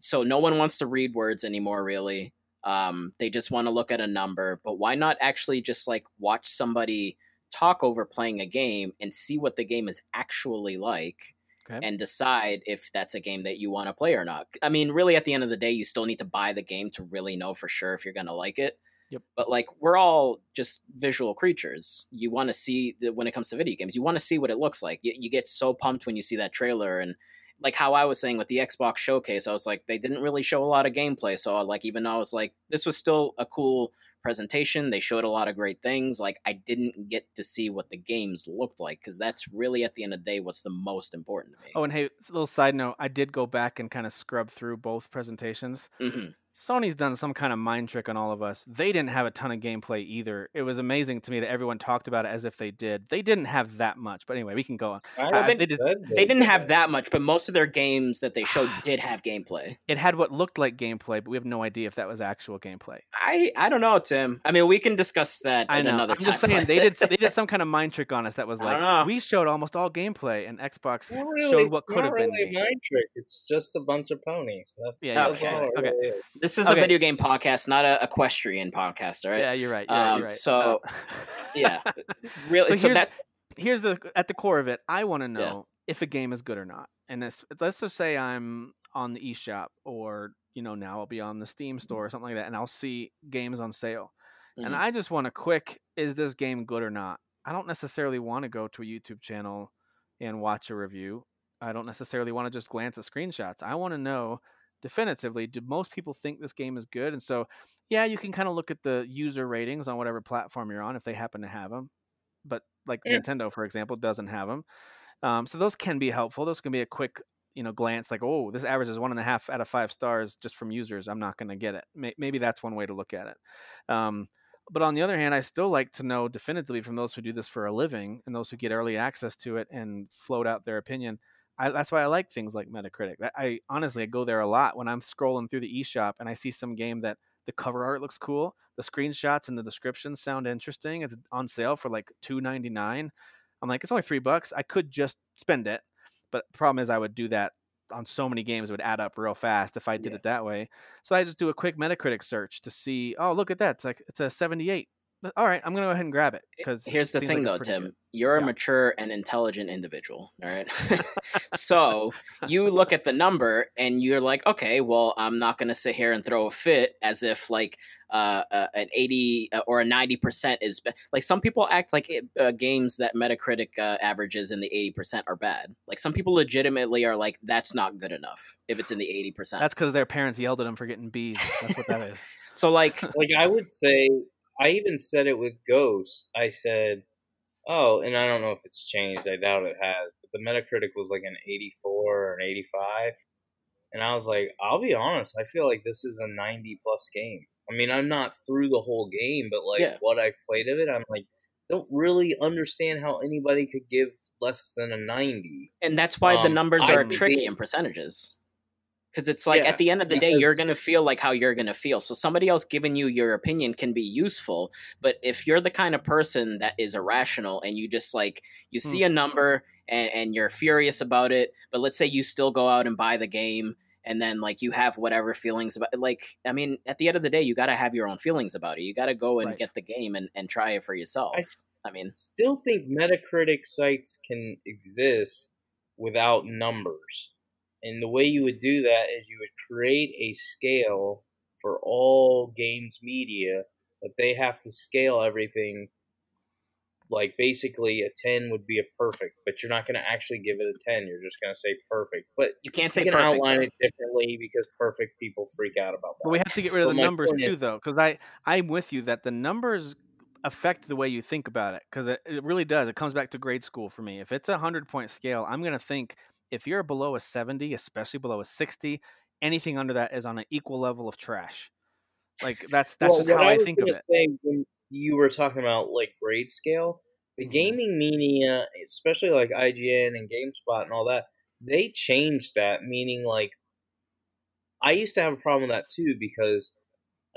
So no one wants to read words anymore, really. Um, they just want to look at a number. But why not actually just like watch somebody talk over playing a game and see what the game is actually like? Okay. and decide if that's a game that you want to play or not. I mean, really, at the end of the day, you still need to buy the game to really know for sure if you're going to like it. Yep. But like, we're all just visual creatures. You want to see the, when it comes to video games, you want to see what it looks like. You, you get so pumped when you see that trailer and. Like how I was saying with the Xbox showcase, I was like, they didn't really show a lot of gameplay. So, like, even though I was like, this was still a cool presentation, they showed a lot of great things. Like, I didn't get to see what the games looked like because that's really, at the end of the day, what's the most important to me. Oh, and hey, a little side note: I did go back and kind of scrub through both presentations. Mhm. Sony's done some kind of mind trick on all of us. They didn't have a ton of gameplay either. It was amazing to me that everyone talked about it as if they did. They didn't have that much, but anyway, we can go on. Uh, they- did. They didn't have that much, but most of their games that they showed did have gameplay. It had what looked like gameplay, but we have no idea if that was actual gameplay. I I don't know, Tim. I mean, we can discuss that I in know. another I'm time. just saying they did. They did some kind of mind trick on us that was like we showed almost all gameplay, and Xbox really, showed what could have been. really a game. mind trick. It's just a bunch of ponies. That's Yeah, that's all okay, really. This is Okay. a video game podcast, not a equestrian podcast, all right? Yeah, you're right. Yeah, Um, you're right. so, Uh, yeah. Really, so so, here's that here's the at the core of it. I want to know Yeah. if a game is good or not. And this, let's just say I'm on the eShop, or you know now I'll be on the Steam store or something like that, and I'll see games on sale, and Mhm. I just want a quick: is this game good or not? I don't necessarily want to go to a YouTube channel and watch a review. I don't necessarily want to just glance at screenshots. I want to know definitively do most people think this game is good? And so yeah you can kind of look at the user ratings on whatever platform you're on if they happen to have them but like Yeah. nintendo for example doesn't have them um, so those can be helpful. Those can be a quick you know glance like oh this average is one and a half out of five stars just from users. I'm not going to get it. Maybe that's one way to look at it. Um, but on the other hand i still like to know definitively from those who do this for a living and those who get early access to it and float out their opinion I, that's why I like things like Metacritic. I, I honestly I go there a lot when I'm scrolling through the eShop and I see some game that the cover art looks cool, the screenshots and the descriptions sound interesting. It's on sale for like two ninety nine. I'm like, it's only three bucks. I could just spend it, but the problem is I would do that on so many games it would add up real fast if I did Yeah. it that way. So I just do a quick Metacritic search to see. Oh, look at that! It's like it's a 78 All right, I'm gonna go ahead and grab it because Here's the thing, though, Tim. You're a mature and intelligent individual. All right. so you look at the number and you're like, okay, well, I'm not going to sit here and throw a fit as if like uh, uh, an 80 uh, or a 90% is be- like some people act like it, uh, games that Metacritic uh, averages in the 80% are bad. Like some people legitimately are like, that's not good enough if it's in the 80. That's because their parents yelled at them for getting B's. That's what that is. so like like I would say, I even said it with Ghost. I said, "Oh," and I don't know if it's changed. I doubt it has. But the Metacritic was like an 84 or an 85, and I was like, "I'll be honest. I feel like this is a 90 plus game. I mean, I'm not through the whole game, but like Yeah. what I've played of it, I'm like, don't really understand how anybody could give less than a 90. and that's why the Um, numbers are would tricky in percentages because it's like Yeah, at the end of the day you're going to feel like how you're going to feel so somebody else giving you your opinion can be useful but if you're the kind of person that is irrational and you just like you Hmm. see a number and, and you're furious about it but let's say you still go out and buy the game and then like you have whatever feelings about like i mean at the end of the day you got to have your own feelings about it you got to go and Right. get the game and, and try it for yourself I I mean still think Metacritic sites can exist without numbers. And the way you would do that is you would create a scale for all games media that they have to scale everything like basically a 10 would be a perfect, but you're not going to actually give it a 10. You're just going to say perfect. But you can't you say can perfect outline though. it differently because perfect people freak out about that. But we have to get rid of But the numbers point is- too, though, because I I'm with you that the numbers affect the way you think about it, because it, it really does. It comes back to grade school for me. If it's a hundred point scale, I'm gonna think if you're below a seventy, especially below a sixty, anything under that is on an equal level of trash. Like that's that's Well, just how I, was think of it. When you were talking about like grade scale, the Mhm. gaming media, especially like IGN and GameSpot and all that, they changed that. Meaning, like, I used to have a problem with that too because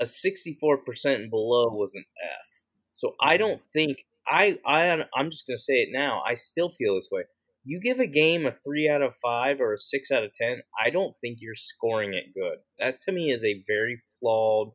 a sixty-four percent and below was an F. So I Mm-hmm. don't think I I I'm just gonna say it now. I still feel this way. You give a game a three out of five or a six out of ten, I don't think you're scoring it good. That to me is a very flawed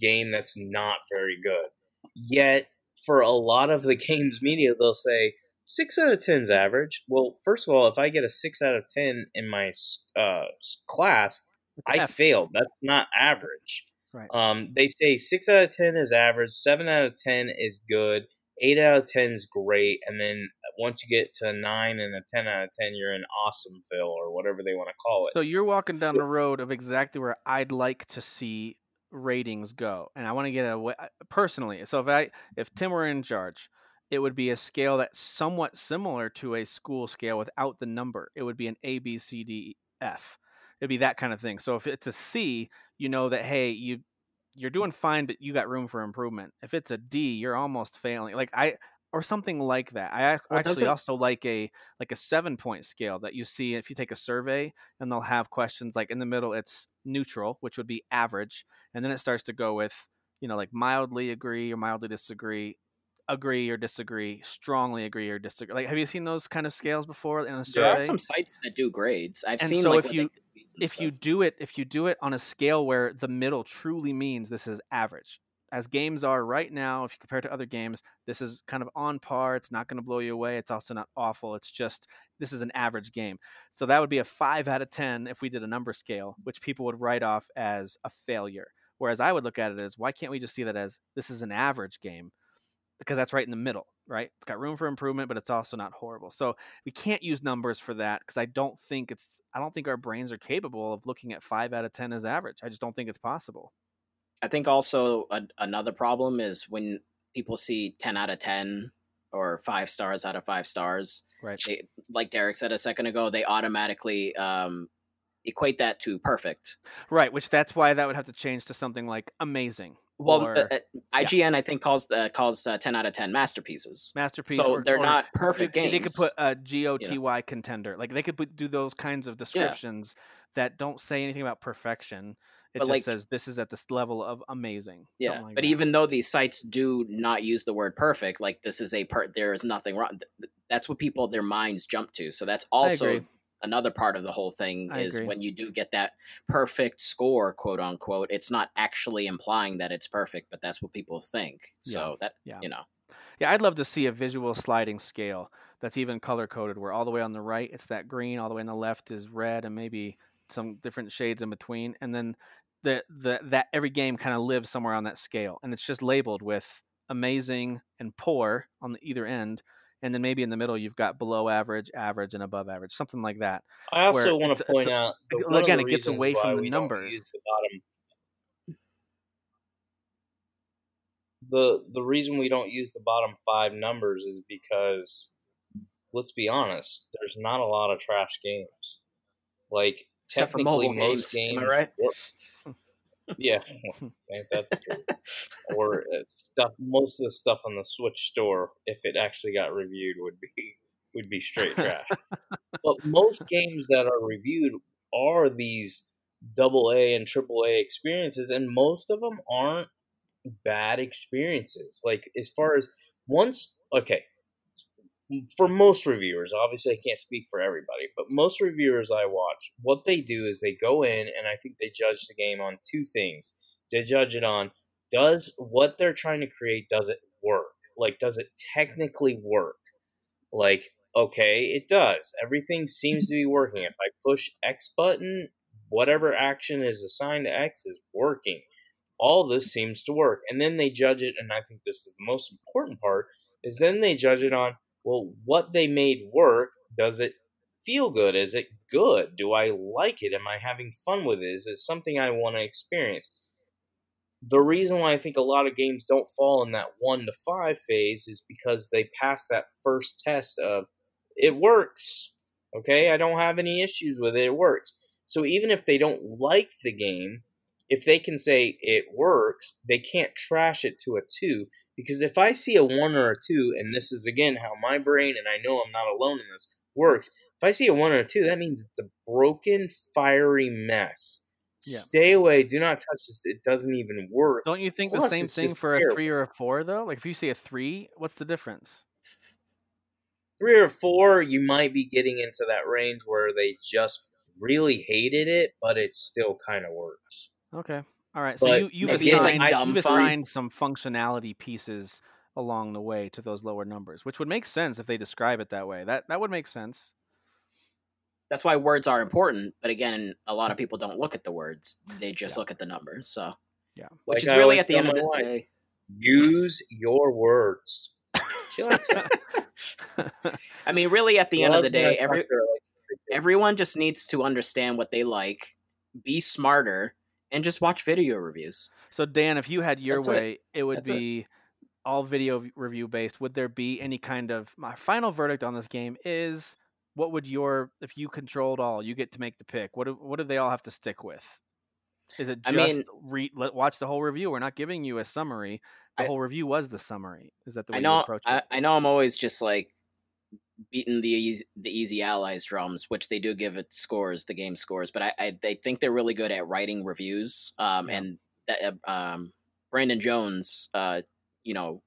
game that's not very good. Yet, for a lot of the game's media, they'll say six out of ten is average. Well, first of all, if I get a six out of ten in my uh, class, I failed. That's not average. Right. Um, they say six out of ten is average, seven out of ten is good, eight out of ten is great, and then once you get to a nine and a ten out of ten, you're in Awesomeville or whatever they want to call it. So you're walking down the road of exactly where I'd like to see ratings go, and I want to get away personally. So if I if Tim were in charge, it would be a scale that's somewhat similar to a school scale without the number. It would be an A B C D F. It'd be that kind of thing. So if it's a C, you know that hey you you're doing fine, but you got room for improvement. If it's a D, you're almost failing. Like I or something like that. I Well, actually also like a like a seven point scale that you see if you take a survey and they'll have questions like in the middle it's neutral, which would be average, and then it starts to go with you know like mildly agree or mildly disagree, agree or disagree, strongly agree or disagree. Like have you seen those kind of scales before in a survey? There are some sites that do grades. I've And seen so like if you- they do these and if you do it if you do it on a scale where the middle truly means this is average as games are right now if you compare to other games this is kind of on par it's not going to blow you away it's also not awful it's just this is an average game. So that would be a 5 out of 10 if we did a number scale which people would write off as a failure. Whereas i would look at it as why can't we just see that as this is an average game because that's right in the middle right it's got room for improvement but it's also not horrible so we can't use numbers for that because I don't think it's I don't think our brains are capable of looking at five out of ten as average. I just don't think it's possible. I think also a, another problem is when people see 10 out of 10 or 5 stars out of 5 stars, Right. they, like Derek said a second ago, they automatically um, equate that to perfect. Right, which that's why that would have to change to something like amazing. Well, or uh, uh, IGN I think calls the calls uh, 10 out of 10 masterpieces. masterpiece. so or, they're or not perfect they, games. They could put a G O T Y contender. Like they could put, do those kinds of descriptions that don't say anything about perfection. It But, just like- says this is at this level of amazing. Yeah, like but that. even though these sites do not use the word perfect, like this is a part. there is nothing wrong. th- th- That's what people their minds jump to. So that's also. Another part of the whole thing I is agree. when you do get that perfect score, quote unquote. It's not actually implying that it's perfect, but that's what people think. So that Yeah. you know, Yeah, I'd love to see a visual sliding scale that's even color coded, where all the way on the right it's that green, all the way on the left is red, and maybe some different shades in between, and then the the that every game kind of lives somewhere on that scale, and it's just labeled with amazing and poor on the either end, and then maybe in the middle you've got below average, average, and above average, something like that. I also want to point out that ag- one of again, it gets away from the numbers. the. The the reason we don't use the bottom five numbers is because, let's be honest, there's not a lot of trash games. Like Except for technically, mobile most games, games. am I right? yeah, or uh, stuff. Most of the stuff on the Switch store, if it actually got reviewed, would be would be straight trash. but most games that are reviewed are these double A and triple A experiences, and most of them aren't bad experiences. Like as far as once, okay, for most reviewers, obviously I can't speak for everybody, but most reviewers I watch, what they do is they go in and I think they judge the game on two things. They judge it on does what they're trying to create does it work? Like does it technically work? Like okay, it does. Everything seems to be working. If I push X button, whatever action is assigned to X is working. All this seems to work. And then they judge it, and I think this is the most important part, is then they judge it on, well, what they made work, does it feel good? Is it good? Do I like it? Am I having fun with it? Is it something I want to experience? The reason why I think a lot of games don't fall in that one to five phase is because they pass that first test of it works. Okay, I don't have any issues with it. It works. So even if they don't like the game, if they can say it works, they can't trash it to a two. Because if I see a one or a two, and this is again how my brain, and I know I'm not alone in this, works. If I see a one or a two, that means it's a broken, fiery mess. Yeah. Stay away. Do not touch this. It doesn't even work. Don't you think the same thing for a three or a four though? Like if you see a three, what's the difference? three or four, you might be getting into that range where they just really hated it, but it still kind of works. Okay. All right. So But you you've maybe it's like assigned, dumb you've fun. assigned some functionality pieces along the way to those lower numbers, which would make sense if they describe it that way. That that would make sense. that's why words are important. But again, a lot of mm. people don't look at the words; they just look at the numbers. So, Yeah. which Like is I really at the end of the wife. day. Use your words. She likes that. I mean, really, at the end of the day, every to her like every day. everyone just needs to understand what they like, be smarter, and just watch video reviews. So Dan, if you had your That's way, it, would That's it. be all video review based. Would there be any kind of my final verdict on this game is what would your if you controlled all, you get to make the pick. What do, what do they all have to stick with? Is it I just mean- read let, watch the whole review? We're not giving you a summary. The I- whole review was the summary. Is that the way I you know, approach I. I know, I'm always just like beating the easy, the easy allies drums, which they do give it scores, the game scores. But I, I they think they're really good at writing reviews. Um, Yeah. and that uh, um, Brandon Jones, uh, you know,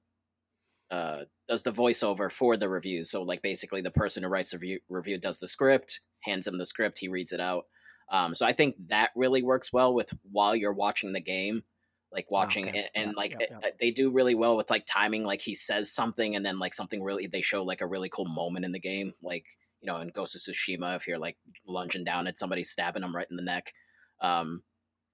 uh, does the voiceover for the reviews. So like basically, the person who writes the review, review does the script, hands him the script, he reads it out. Um, so I think that really works well with while you're watching the game, like watching Okay. and, and Yeah, like yeah, yeah. uh, they do really well with like timing. Like he says something and then like something really they show like a really cool moment in the game, like you know in Ghost of Tsushima if you're like lunging down at somebody stabbing them right in the neck. Um,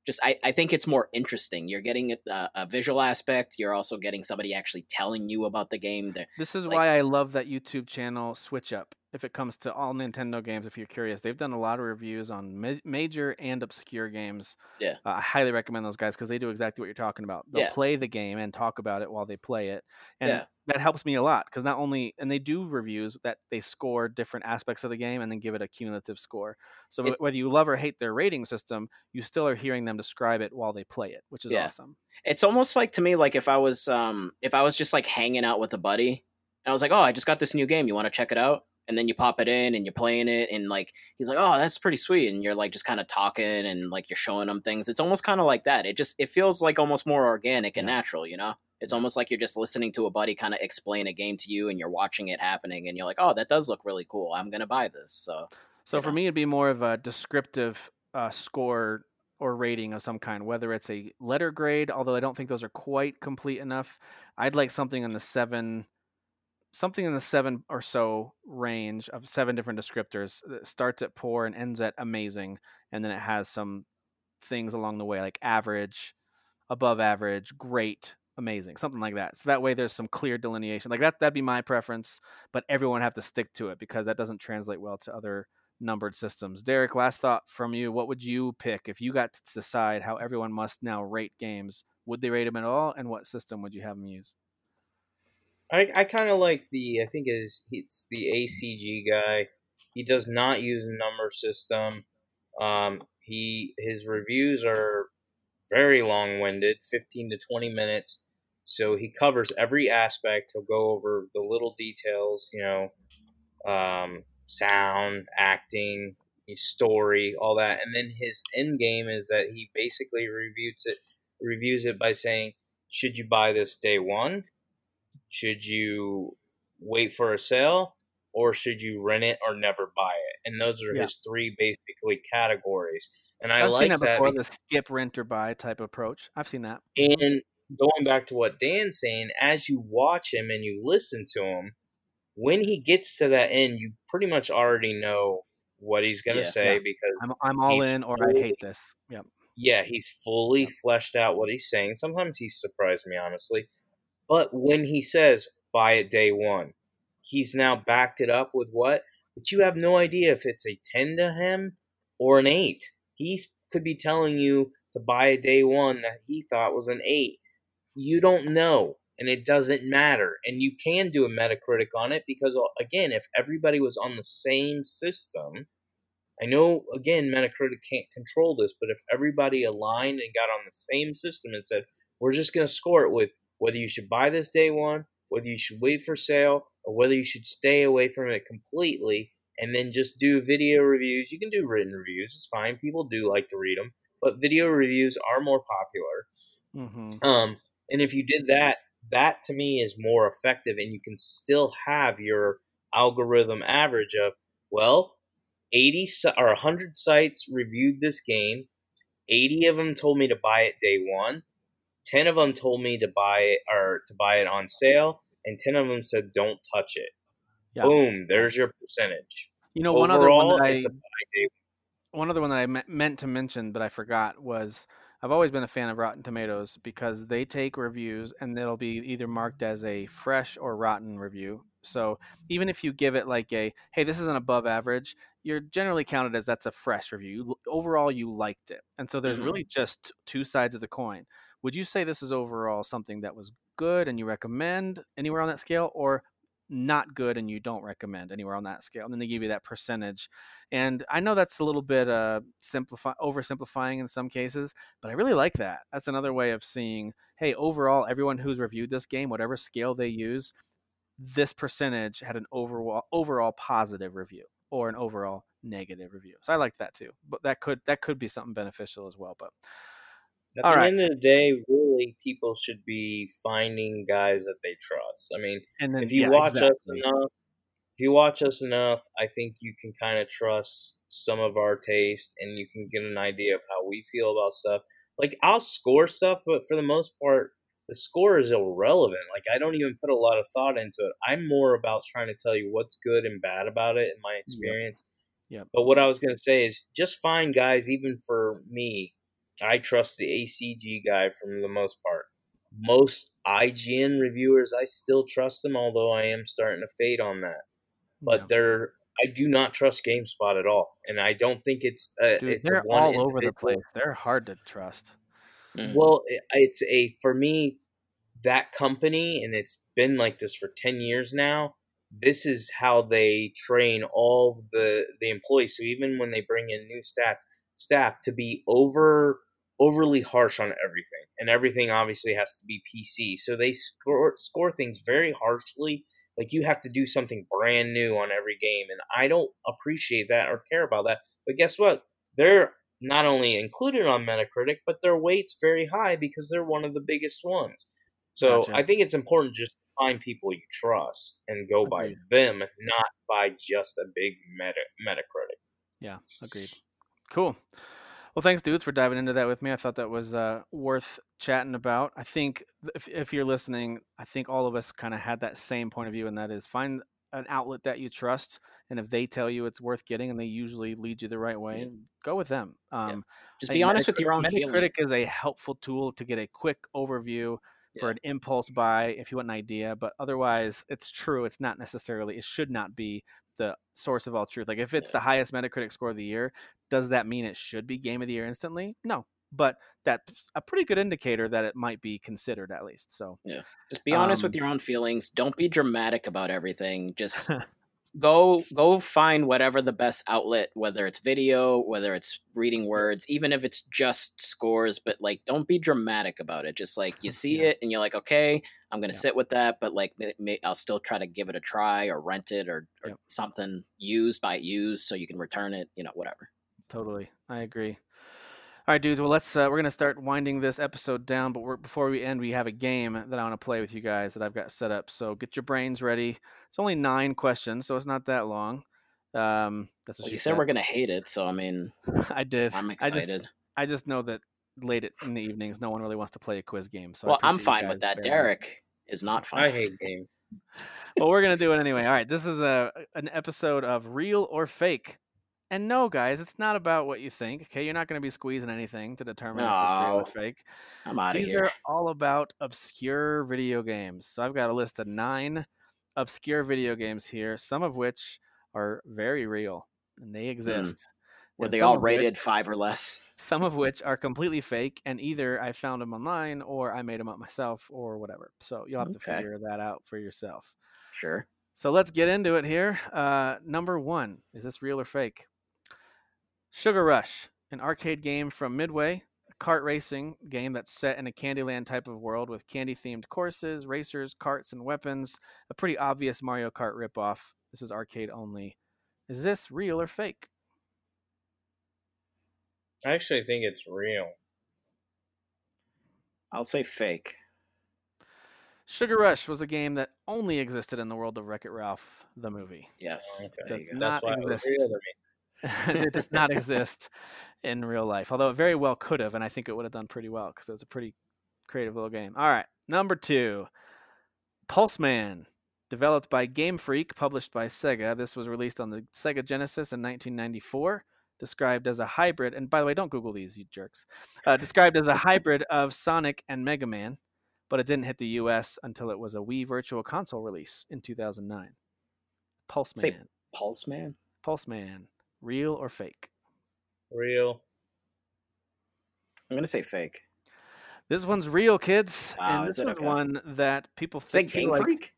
just I, I think it's more interesting. You're getting a, a visual aspect. You're also getting somebody actually telling you about the game. They're, This is like- why I love that YouTube channel Switch Up. If it comes to all Nintendo games, if you're curious, they've done a lot of reviews on ma- major and obscure games. Yeah. Uh, I highly recommend those guys because they do exactly what you're talking about. They'll Yeah. play the game and talk about it while they play it, and Yeah. that helps me a lot because not only and they do reviews that they score different aspects of the game and then give it a cumulative score. So It- whether you love or hate their rating system, you still are hearing them describe it while they play it, which is Yeah. awesome. it's almost like to me like if I was um if I was just like hanging out with a buddy and I was like, oh, I just got this new game. You want to check it out? And then you pop it in and you're playing it, and like he's like, oh, that's pretty sweet, and you're like just kind of talking and like you're showing him things. It's almost kind of like that. It just it feels like almost more organic and natural, you know. It's almost like you're just listening to a buddy kind of explain a game to you, and you're watching it happening, and you're like, oh, that does look really cool. I'm gonna buy this. So So you for know? me, it'd be more of a descriptive uh, score or rating of some kind, whether it's a letter grade, although I don't think those are quite complete enough. I'd like something in the seven, something in the seven or so range of seven different descriptors that starts at poor and ends at amazing, and then it has some things along the way like average, above average, great, amazing, something like that. So that way there's some clear delineation. Like that that'd be my preference, but everyone have to stick to it because that doesn't translate well to other numbered systems. Derek, last thought from you. What would you pick if you got to decide how everyone must now rate games? Would they rate them at all, and what system would you have them use? I, I kind of like the I think is it's the ACG guy. He does not use a number system. Um, he his reviews are very long winded, fifteen to twenty minutes. So he covers every aspect. He'll go over the little details, you know, um, sound, acting, story, all that, and then his end game is that he basically reviews it reviews it by saying, "Should you buy this day one? Should you wait for a sale?" Or should you rent it or never buy it? And those are Yeah. his three basically categories. And I I've like seen that that before, because- the skip, rent, or buy type approach. I've seen that. and going back to what Dan's saying, as you watch him and you listen to him, when he gets to that end, you pretty much already know what he's gonna Yeah. say Yeah. because I'm I'm all in, or I hate this. Yep. yeah, he's fully fleshed out what he's saying. Sometimes he's surprised me honestly, but when he says buy it day one, he's now backed it up with what? But you have no idea if it's a ten to him or an eight. He could be telling you to buy a day one that he thought was an eight. You don't know, and it doesn't matter. And you can do a Metacritic on it because, uh, again, if everybody was on the same system, I know, again, Metacritic can't control this, but if everybody aligned and got on the same system and said, we're just going to score it with whether you should buy this day one, whether you should wait for sale, or whether you should stay away from it completely and then just do video reviews. You can do written reviews, it's fine. People do like to read them, but video reviews are more popular. hmm Um, and if you did that, that to me is more effective, and you can still have your algorithm average of well, eighty si- or hundred sites reviewed this game. Eighty of them told me to buy it day one. Ten of them told me to buy it or to buy it on sale, and ten of them said don't touch it. Yeah. Boom! There's your percentage. You know, one other one Overall, that I it's a buy day one other one that I me- meant to mention but I forgot was I've always been a fan of Rotten Tomatoes because they take reviews and it'll be either marked as a fresh or rotten review. So even if you give it like a hey this is an above average, you're generally counted as that's a fresh review. You, overall you liked it. And so there's Mhm. really just two sides of the coin. Would you say this is overall something that was good and you recommend anywhere on that scale or not good and you don't recommend anywhere on that scale? And then they give you that percentage. And i know that's a little bit uh simplify oversimplifying in some cases but i really like that. That's another way of seeing hey overall everyone who's reviewed this game whatever scale they use this percentage had an overall overall positive review or an overall negative review. So i like that too but that could that could be something beneficial as well but At All the right. end of the day, really, people should be finding guys that they trust. I mean, and then if you yeah, watch us enough, if you watch us enough, I think you can kind of trust some of our taste, and you can get an idea of how we feel about stuff. Like I'll score stuff, but for the most part, the score is irrelevant. Like I don't even put a lot of thought into it. I'm more about trying to tell you what's good and bad about it in my experience. Yep. But what I was gonna say is just find guys, even for me, I trust the ACG guy for the most part. Most IGN reviewers, I still trust them, although I am starting to fade on that. But Yeah. they're, I do not trust GameSpot at all, and I don't think it's. Uh, Dude, it's a they're one all over the place they're hard to trust Mhm. Well, it- it's a for me that company, and it's been like this for ten years now. This is how they train all the the employees. So even when they bring in new staff, staff to be over overly harsh on everything, and everything obviously has to be PC. So they score score things very harshly. Like you have to do something brand new on every game, and I don't appreciate that or care about that. But guess what? They're not only included on Metacritic, but their weight's very high because they're one of the biggest ones. So Gotcha. I think it's important just to find people you trust and go by them, not by just a big meta Metacritic. Yeah, agreed. Cool. Well, thanks, dudes, for diving into that with me. I thought that was uh, worth chatting about. I think if, if you're listening, I think all of us kind of had that same point of view, and that is find an outlet that you trust, and if they tell you it's worth getting, and they usually lead you the right way, go with them. Um, Just be honest with your own feelings. Metacritic is a helpful tool to get a quick overview for an impulse buy if you want an idea, but otherwise, it's true. It's not necessarily. It should not be the source of all truth. Like if it's the highest Metacritic score of the year, does that mean it should be game of the year instantly? No, but that's a pretty good indicator that it might be considered at least. So yeah, Just be honest Um, with your own feelings. Don't be dramatic about everything. Just go go find whatever the best outlet, whether it's video, whether it's reading words, even if it's just scores. But like, don't be dramatic about it. Just like you see Yeah. it and you're like, okay, I'm gonna Yeah. sit with that. But like, may, may, I'll still try to give it a try or rent it or, or Yep. something used by used so you can return it. You know, whatever. Totally, I agree. All right, dudes. Well, let's. Uh, we're gonna start winding this episode down, but we're, before we end, we have a game that I want to play with you guys that I've got set up. So get your brains ready. It's only nine questions, so it's not that long. Um, that's what Well, she you said we're gonna hate it, so I mean, I did. I'm I excited. just, I just know that late in the evenings, no one really wants to play a quiz game. So well, I'm fine with that. bearing with me. Derek is not fine. I with hate game. games. well, we're gonna do it anyway. All right, this is a an episode of Real or Fake. And no, guys, it's not about what you think. Okay, you're not gonna be squeezing anything to determine if it's real or fake. I'm out of here. These are all about obscure video games. So I've got a list of nine obscure video games here, some of which are very real and they exist. Hmm. Were and they all of which- rated five or less? some of which are completely fake, and either I found them online or I made them up myself or whatever. So you'll have to figure that out for yourself. Sure. So let's get into it here. Uh, number one is this real or fake? Sugar Rush, an arcade game from Midway, a kart racing game that's set in a Candyland type of world with candy themed courses, racers, carts, and weapons. A pretty obvious Mario Kart ripoff. This is arcade only. Is this real or fake? I actually think it's real. I'll say fake. Sugar Rush was a game that only existed in the world of Wreck It Ralph, the movie. Yes. Okay. Does not That's why it was exist. Real to me. it does not exist in real life, although it very well could have, and I think it would have done pretty well because it was a pretty creative little game. All right, number two, Pulseman, developed by Game Freak, published by Sega. This was released on the Sega Genesis in 1994. Described as a hybrid, and by the way, don't Google these, you jerks. Uh, described as a hybrid of Sonic and Mega Man, but it didn't hit the U.S. until it was a Wii Virtual Console release in 2009. Pulse Say- Man, Pulseman. Pulse Man, real or fake? Real. I'm gonna say fake. This one's real, kids, Wow, and this it? was Okay. one that people Say f- feel Game like- Freak.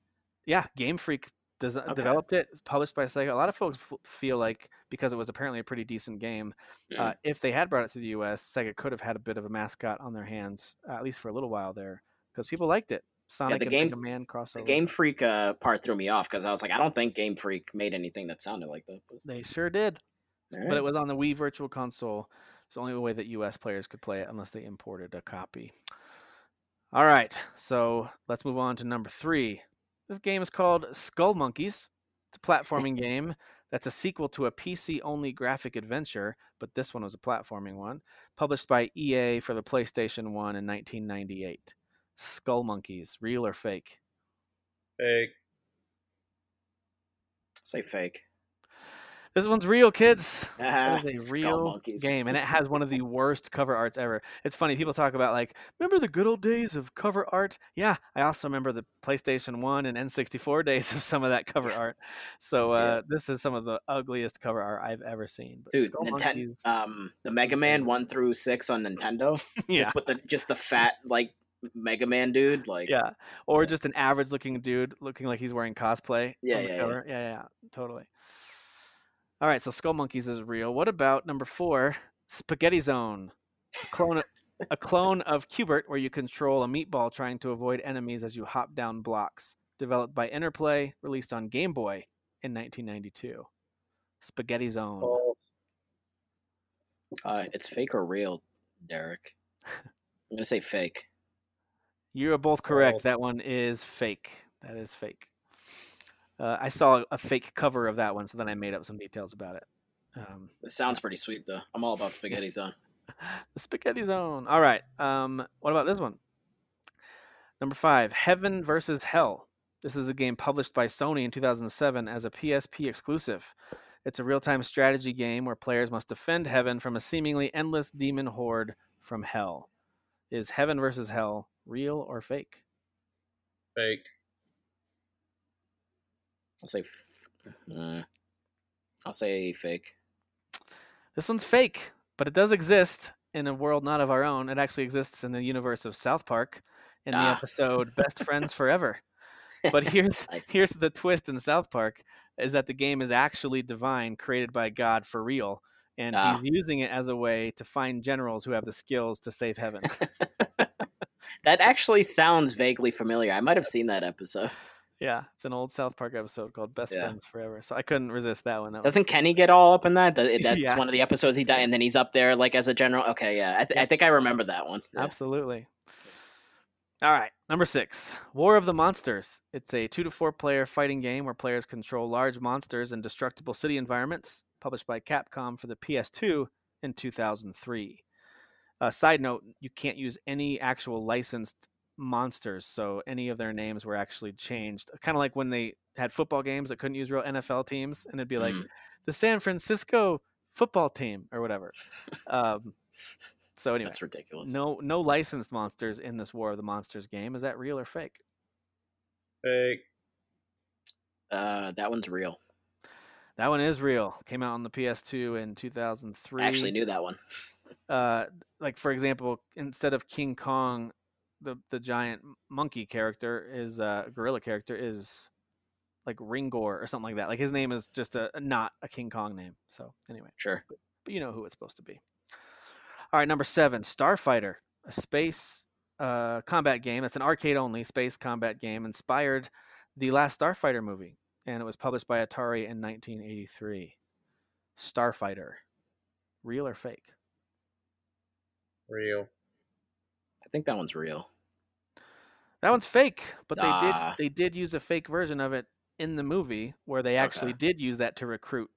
Yeah, Game Freak does, Okay. developed it. It's published by Sega. A lot of folks f- feel like because it was apparently a pretty decent game, Mm. uh, if they had brought it to the U.S., Sega could have had a bit of a mascot on their hands, uh, at least for a little while there, because people liked it. Sonic the and Game- Mega Man crossover. The Game Freak uh, part threw me off because I was like, I don't think Game Freak made anything that sounded like that. They sure did, but it was on the Wii Virtual Console. It's the only way that U.S. players could play it unless they imported a copy. All right, so let's move on to number three. This game is called Skullmonkeys. It's a platforming game that's a sequel to a PC only graphic adventure, but this one was a platforming one, published by EA for the PlayStation 1 in 1998. Skullmonkeys, real or fake? Fake. say fake. This one's real, kids. Ah, It is a real Monkeys. game, and it has one of the worst cover arts ever. It's funny people talk about like, remember the good old days of cover art? Yeah, I also remember the PlayStation One and N64 days of some of that cover art. So uh, this is some of the ugliest cover art I've ever seen. But Dude, Monkeys, um, the Mega Man one through six on Nintendo, yeah, just with the just the fat like Mega Man dude, like yeah, or just an average-looking dude looking like he's wearing cosplay. Yeah, yeah, yeah. yeah, yeah, totally. All right, so Skullmonkeys is real. What about number four, Spaghetti Zone? A clone, of- a clone of Q*bert, where you control a meatball trying to avoid enemies as you hop down blocks. Developed by Interplay, released on Game Boy in 1992. Spaghetti Zone. Uh, it's fake or real, Derek. I'm gonna say fake. You are both correct. False. That one is fake. That is fake. Uh, I saw a fake cover of that one, so then I made up some details about it. Um, It sounds pretty sweet though. I'm all about spaghetti zone. the spaghetti zone. All right. Um, what about this one? Number five, Heaven versus Hell. This is a game published by Sony in 2007 as a PSP exclusive. It's a real-time strategy game where players must defend heaven from a seemingly endless demon horde from hell. Is Heaven versus Hell real or fake? Fake. I'll say. F- uh, I'll say fake. This one's fake, but it does exist in a world not of our own. It actually exists in the universe of South Park in the Ah. episode Best Friends Forever. But here's Nice. here's the twist in South Park is that the game is actually divine, created by God for real, and Ah. he's using it as a way to find generals who have the skills to save heaven. That actually sounds vaguely familiar. I might have seen that episode. Yeah, it's an old South Park episode called Best Yeah. Friends Forever. So I couldn't resist that one. That Doesn't Kenny get all up in that? That's Yeah. one of the episodes he died, and then he's up there like as a general. Okay, yeah, I, th- I think I remember that one. Yeah. Absolutely. All right, number six, War of the Monsters. It's a two to four player fighting game where players control large monsters in destructible city environments. Published by Capcom for the PS2 in 2003. Uh, side note: You can't use any actual licensed monsters, so any of their names were actually changed. Kind of like when they had football games that couldn't use real NFL teams, and it'd be like Mm. the San Francisco football team or whatever. um, so anyway, That's ridiculous. no, no licensed monsters in this War of the Monsters game. Is that real or fake? Fake. Uh, that one's real. That one is real. Came out on the PS2 in 2003. I actually knew that one. Uh, like for example, instead of King Kong, the the giant monkey character is uh, gorilla character is like Ringor or something like that. Like his name is just a, a not a King Kong name. So anyway, Sure. but you know who it's supposed to be. All right, number seven, Starfighter, a space uh, combat game. That's an arcade only space combat game inspired the last Starfighter movie, and it was published by Atari in 1983. Starfighter, real or fake? Real. I think that one's real. That one's fake, but they Ah. did they did use a fake version of it in the movie where they actually Okay. did use that to recruit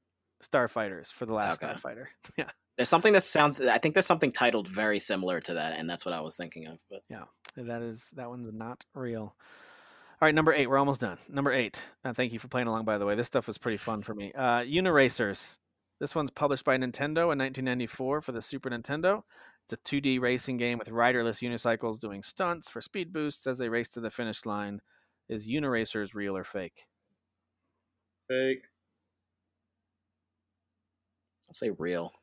starfighters for the last Okay. Starfighter. Yeah. There's something that sounds. I think there's something titled very similar to that, and that's what I was thinking of. But Yeah. That is that one's not real. All right, number eight. We're almost done. Number eight. Uh, thank you for playing along. By the way, this stuff was pretty fun for me. Uh, Uniracers. This one's published by Nintendo in 1994 for the Super Nintendo. It's a 2D racing game with riderless unicycles doing stunts for speed boosts as they race to the finish line. Is Uniracers real or fake? Fake. I'll say real.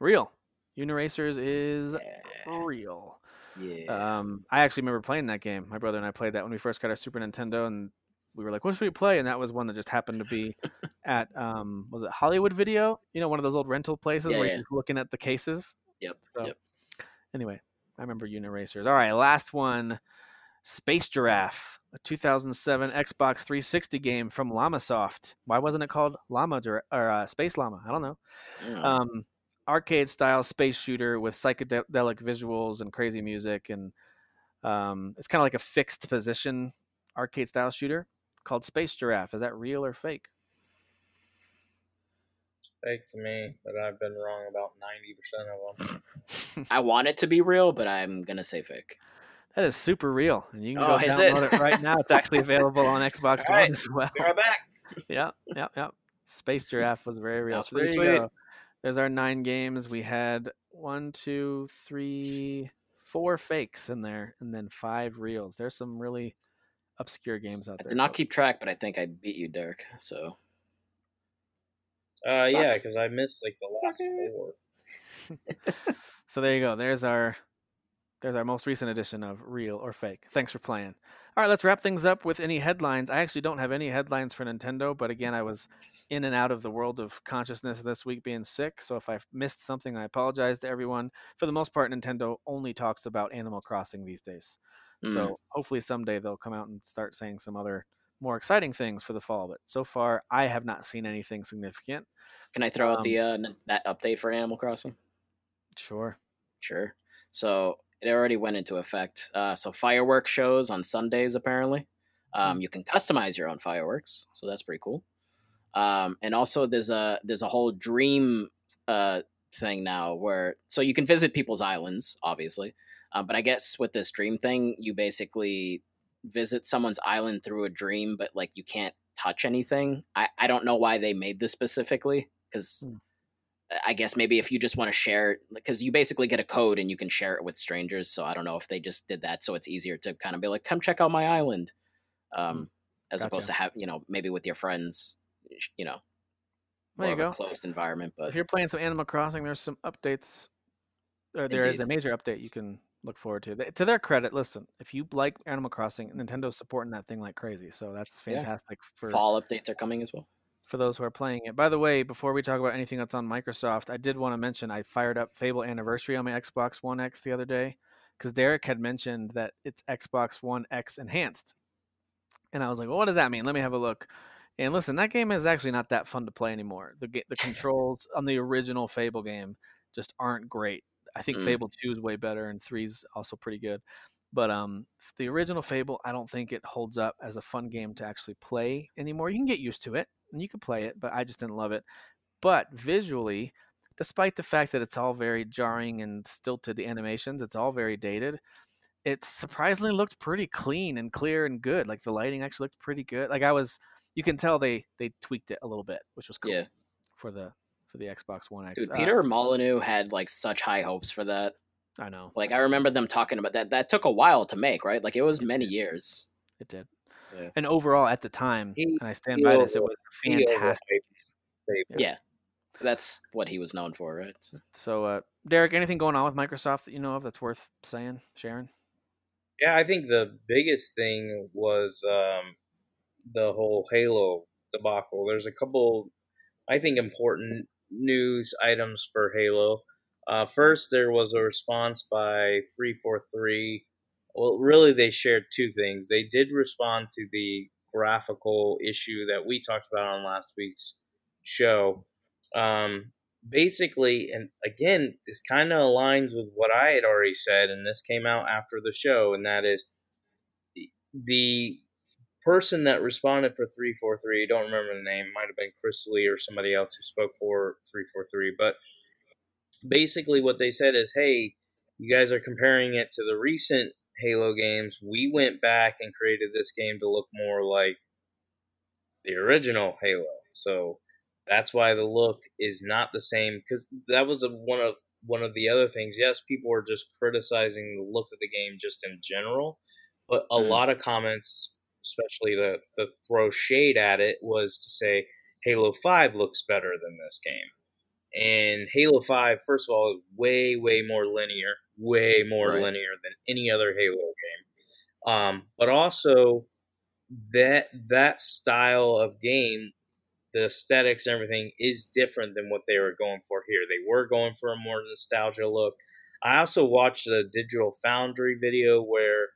Real. Uniracers is Yeah. real. yeah. Um, I actually remember playing that game. My brother and I played that when we first got our Super Nintendo, and we were like, "What should we play?" And that was one that just happened to be at um, was it Hollywood Video? You know, one of those old rental places Yeah, where yeah. you're looking at the cases. Yep. So Yep. anyway, I remember Uniracers. All right, last one, Space Giraffe, a 2007 Xbox 360 game from Llamasoft. Why wasn't it called Llama or uh, Space Llama? I don't know Yeah. um, arcade style space shooter with psychedelic visuals and crazy music and um, it's kind of like a fixed position arcade style shooter called space giraffe is that real or fake Fake to me, but I've been wrong about 90% of them. I want it to be real, but I'm gonna say fake. that is super real and you can Oh, go is it? download it? right now it's actually available on xbox All one right. as well Be right back. yeah yeah yeah space giraffe was very real That's so there pretty you sweet. go there's our nine games we had one two three four fakes in there and then five reals there's some really obscure games out I there I did not folks. keep track, but I think I beat you, Dirk. So Uh, Suck yeah, because I missed like the last four. So there you go. There's our there's our most recent edition of Real or Fake. Thanks for playing. All right, let's wrap things up with any headlines. I actually don't have any headlines for Nintendo, but again, I was in and out of the world of consciousness this week being sick. So if I've missed something, I apologize to everyone. For the most part, Nintendo only talks about Animal Crossing these days. Mm. So hopefully someday they'll come out and start saying some other more exciting things for the fall. But so far, I have not seen anything significant. can I throw out Um, the uh, that update for Animal Crossing? Sure. Sure. So it already went into effect. Uh, so fireworks shows on Sundays apparently. Um, you can customize your own fireworks, so that's pretty cool. Um, and also there's a there's a whole dream uh thing now where so you can visit people's islands, obviously. Um, but I guess with this dream thing, you basically visit someone's island through a dream, but like you can't touch anything. I, I don't know why they made this specifically because Hmm. I guess maybe if you just want to share because you basically get a code and you can share it with strangers. So I don't know if they just did that so it's easier to kind of be like, come check out my island, um, as opposed to have you know maybe with your friends, you know, There more you of a go. closed environment. But If you're playing some Animal Crossing, there's some updates. Or there is Indeed. a major update you can look forward to. To their credit, listen, if you like Animal Crossing, Nintendo's supporting that thing like crazy. So that's Yeah. fantastic for fall updates are coming as well. for those who are playing it. By the way, before we talk about anything that's on Microsoft, I did want to mention I fired up Fable Anniversary on my Xbox One X the other day because Derek had mentioned that it's Xbox One X enhanced. And I was like, well, what does that mean? Let me have a look. And listen, that game is actually not that fun to play anymore. The the controls on the original Fable game just aren't great. I think Mm. Fable 2 is way better and 3 is also pretty good. But um the original Fable, I don't think it holds up as a fun game to actually play anymore. You can get used to it and you can play it, but I just didn't love it. But visually, despite the fact that it's all very jarring and stilted the animations, it's all very dated. It surprisingly looked pretty clean and clear and good. Like the lighting actually looked pretty good. Like I was you can tell they they tweaked it a little bit, which was cool Yeah. for the for the Xbox One X. Dude, Uh, Peter Molyneux had like such high hopes for that. I know. Like I remember them talking about that. That took a while to make, right? Like it was many years. It did. Yeah. And overall at the time, He- and I stand by this, it was fantastic. Fable. Yeah. That's what he was known for, right? So- So uh Derek, anything going on with Microsoft that you know of that's worth saying, sharing? Yeah, I think the biggest thing was um, the whole Halo debacle. There's a couple, I think, important news items for Halo. Uh, first, there was a response by 343. Well, really, they shared two things. They did respond to the graphical issue that we talked about on last week's show. Um, basically, and again, this kind of aligns with what I had already said, and this came out after the show, and that is the, the person that responded for 343, I don't remember the name, might have been Chris Lee or somebody else who spoke for 343, but basically what they said is, hey, you guys are comparing it to the recent Halo games. We went back and created this game to look more like the original Halo. So that's why the look is not the same because that was a, one of one of the other things. Yes, people are just criticizing the look of the game just in general, but a Mhm. lot of comments, especially the the throw shade at it, was to say Halo Five looks better than this game. And Halo Five, first of all, is way way more linear, way more Right. linear than any other Halo game. Um, but also that that style of game the aesthetics and everything is different than what they were going for here. They were going for a more nostalgia look. I also watched the Digital Foundry video where,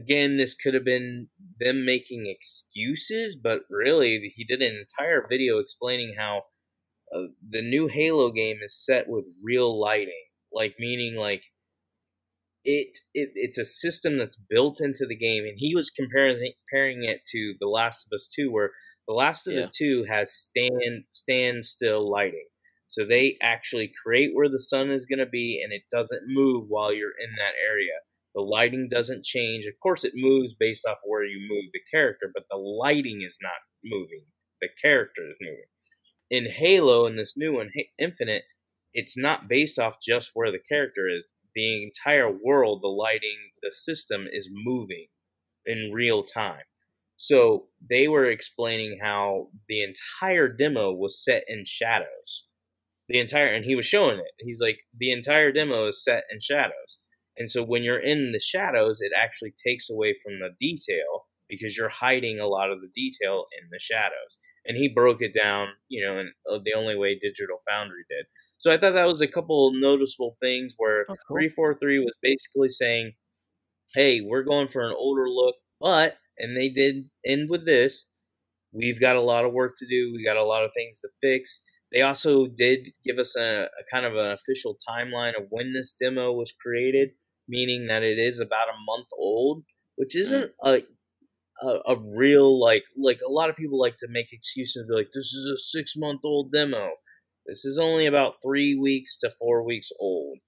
again, this could have been them making excuses, but really, he did an entire video explaining how uh, the new Halo game is set with real lighting, like meaning like it, it it's a system that's built into the game, and he was comparing comparing it to The Last of Us Two, where the Last of Yeah. Us Two has stand standstill lighting. So they actually create where the sun is going to be, and it doesn't move while you're in that area. The lighting doesn't change. Of course, it moves based off where you move the character, but the lighting is not moving. The character is moving. In Halo, in this new one, Infinite, it's not based off just where the character is. The entire world, the lighting, the system is moving in real time. So they were explaining how the entire demo was set in shadows. The entire, and he was showing it. He's like, the entire demo is set in shadows. And so when you're in the shadows, it actually takes away from the detail because you're hiding a lot of the detail in the shadows. And he broke it down, you know, in uh, the only way Digital Foundry did. So I thought that was a couple noticeable things where cool. 343 was basically saying, hey, we're going for an older look, but, and they did end with this, we've got a lot of work to do. We got a lot of things to fix. They also did give us a, a kind of an official timeline of when this demo was created, meaning that it is about a month old, which isn't a a, a real like like a lot of people like to make excuses be like this is a six month old demo. This is only about three weeks to four weeks old.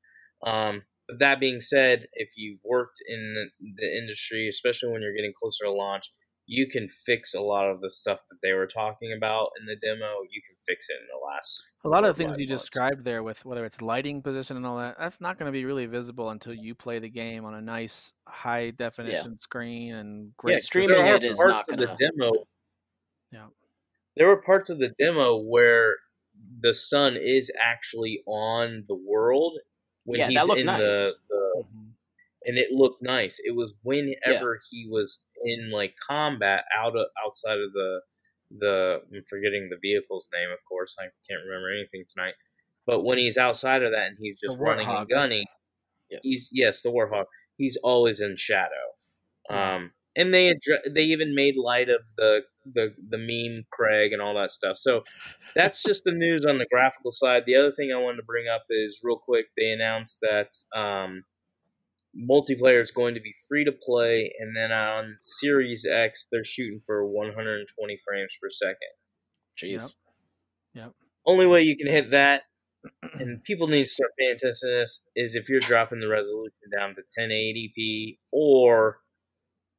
Um, but that being said if you've worked in the, the industry especially when you're getting closer to launch you can fix a lot of the stuff that they were talking about in the demo you can fix it in the last A lot of the things you months. described there, with whether it's lighting position and all that, that's not going to be really visible until you play the game on a nice high definition screen and yeah, great. 'cause streaming there are it is parts not of the gonna- demo Yeah. there were parts of the demo where the sun is actually on the world when Yeah, he's that looked in nice. the, the Mhm. and it looked nice. It was whenever he was in like combat out of outside of the the I'm forgetting the vehicle's name, of course. I can't remember anything tonight. But when he's outside of that and he's just running and gunning, Yes. he's yes, the Warhawk. He's always in shadow. Yeah. Um, and they addre- they even made light of the the the meme Craig and all that stuff. So that's just the news on the graphical side. The other thing I wanted to bring up is real quick. They announced that um, multiplayer is going to be free to play, and then on Series X they're shooting for 120 frames per second. Jeez. Yep. Only way you can hit that, and people need to start paying attention to this, is if you're dropping the resolution down to 1080p or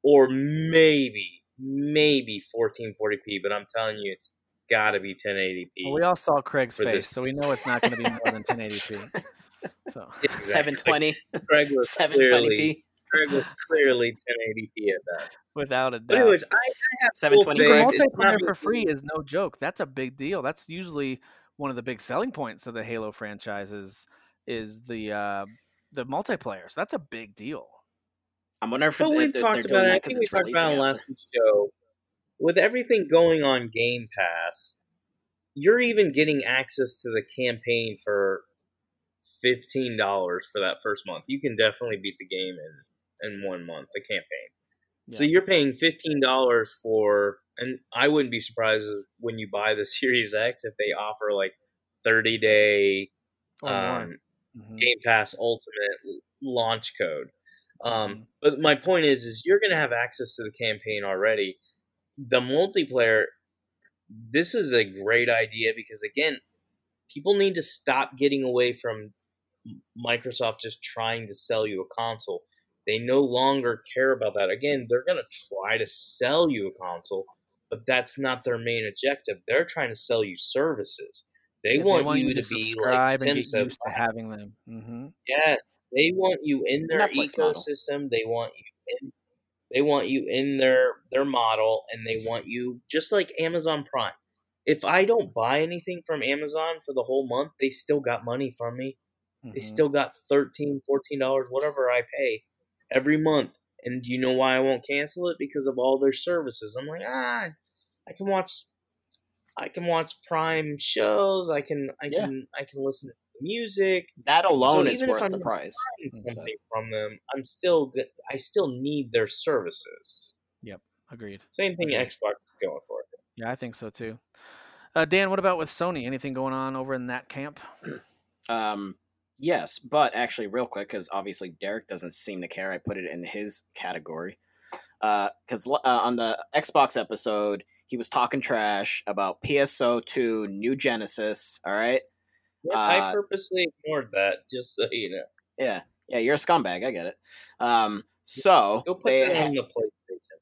or maybe maybe 1440p. But I'm telling you, it's got to be 1080p. Well, we all saw Craig's face, this. so we know it's not going to be more than 1080p. So Exactly. 720, Craig was 720p, Craig was clearly 1080p at best. without a But doubt. anyways, I, I have full 720 the faith. frames. It's not multiplayer for free is no joke. That's a big deal. That's usually one of the big selling points of the Halo franchises is the uh, the multiplayer. So that's a big deal. I'm wondering if But they're, we've they're, talked they're doing about it. I think we talked about it releasing on after. last show. With everything going on Game Pass, you're even getting access to the campaign for fifteen dollars for that first month. You can definitely beat the game in in one month. The campaign. So you're paying fifteen dollars for, and I wouldn't be surprised when you buy the Series X if they offer like thirty day um, Mhm. Game Pass Ultimate launch code. Um, Mhm. But my point is, is you're going to have access to the campaign already. The multiplayer, this is a great idea because again, people need to stop getting away from Microsoft just trying to sell you a console. They no longer care about that. Again, they're going to try to sell you a console, but that's not their main objective. They're trying to sell you services. They, Yeah, want, you to, be like and Tim get said, used to having them. hmm Yes, they want you in their Netflix model. ecosystem. They want you in. They want you in their their model, and they want you just like Amazon Prime. If I don't buy anything from Amazon for the whole month, they still got money from me. They Mm-hmm. still got 13 dollars, whatever I pay every month. And do you know why I won't cancel it? Because of all their services. I'm like, ah, I can watch, I can watch Prime shows. I can, I Yeah. can, I can listen to music That alone So is even if worth I'm the price. buying something from them, I'm still g- I still need their services. Yep, agreed. Same thing Agreed. Xbox is going for. it. Yeah, I think so too. Uh, Dan, what about with Sony? Anything going on over in that camp? Um, yes, but actually, real quick, because obviously Derek doesn't seem to care. I put it in his category. Because uh, on the Xbox episode, he was talking trash about PSO2 New Genesis. All right. Yeah, I Uh, purposely ignored that just so you know. Yeah. Yeah, you're a scumbag. I get it. Um, so Go put that on the PlayStation.